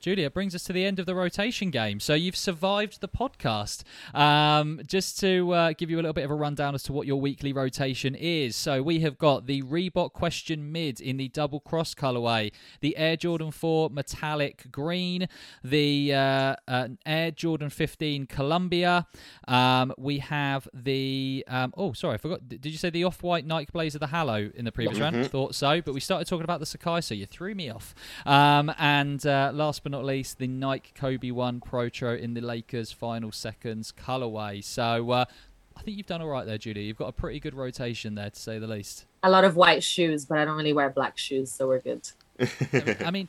Giulia brings us to the end of the rotation game. So you've survived the podcast. Um, just to uh, give you a little bit of a rundown as to what your weekly rotation is. So we have got the Reebok Question Mid in the double cross colorway, the Air Jordan 4 metallic green, the uh, uh, Air Jordan 15 Columbia. Um, we have the um, oh sorry I forgot. Did you say the off white Nike Blazer the Halo in the previous round? Thought so, but we started talking about the Sacai, so you threw me off. Um, and uh, last but not least, the Nike Kobe One Protro in the Lakers final seconds colorway. So. Uh, I think you've done all right there, Giulia. You've got a pretty good rotation there, to say the least. A lot of white shoes, but I don't really wear black shoes, so we're good. <laughs> I mean,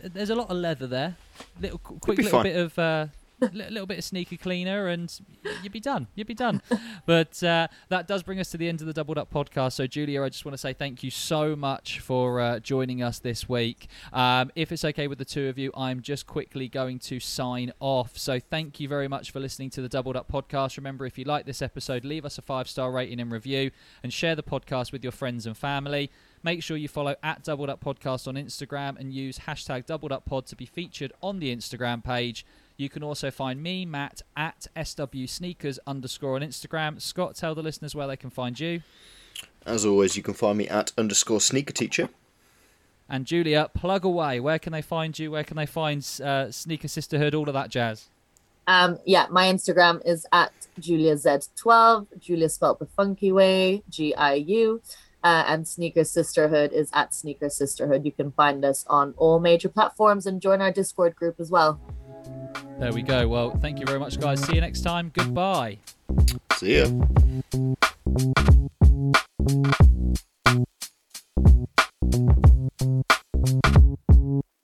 there's a lot of leather there. Little quick little fine. bit of uh, <laughs> li- little bit of sneaker cleaner, and you'd be done. You'd be done. <laughs> but uh, that does bring us to the end of the Doubled Up podcast. So, Giulia, I just want to say thank you so much for uh, joining us this week. Um, if it's okay with the two of you, I'm just quickly going to sign off. So, thank you very much for listening to the Doubled Up podcast. Remember, if you like this episode, leave us a five star rating and review, and share the podcast with your friends and family. Make sure you follow at Doubled Up Podcast on Instagram and use hashtag Doubled Up Pod to be featured on the Instagram page. You can also find me, Matt, at SW Sneakers underscore on Instagram. Scott, tell the listeners where they can find you. As always, you can find me at underscore sneaker teacher. And Giulia, plug away. Where can they find you? Where can they find uh, Sneaker Sisterhood? All of that jazz. Um, yeah, my Instagram is at Giulia Z12. Giulia spelled the funky way, G I U. Uh, and Sneaker Sisterhood is at Sneaker Sisterhood. You can find us on all major platforms and join our Discord group as well. There we go. Well, thank you very much, guys. See you next time. Goodbye. See ya.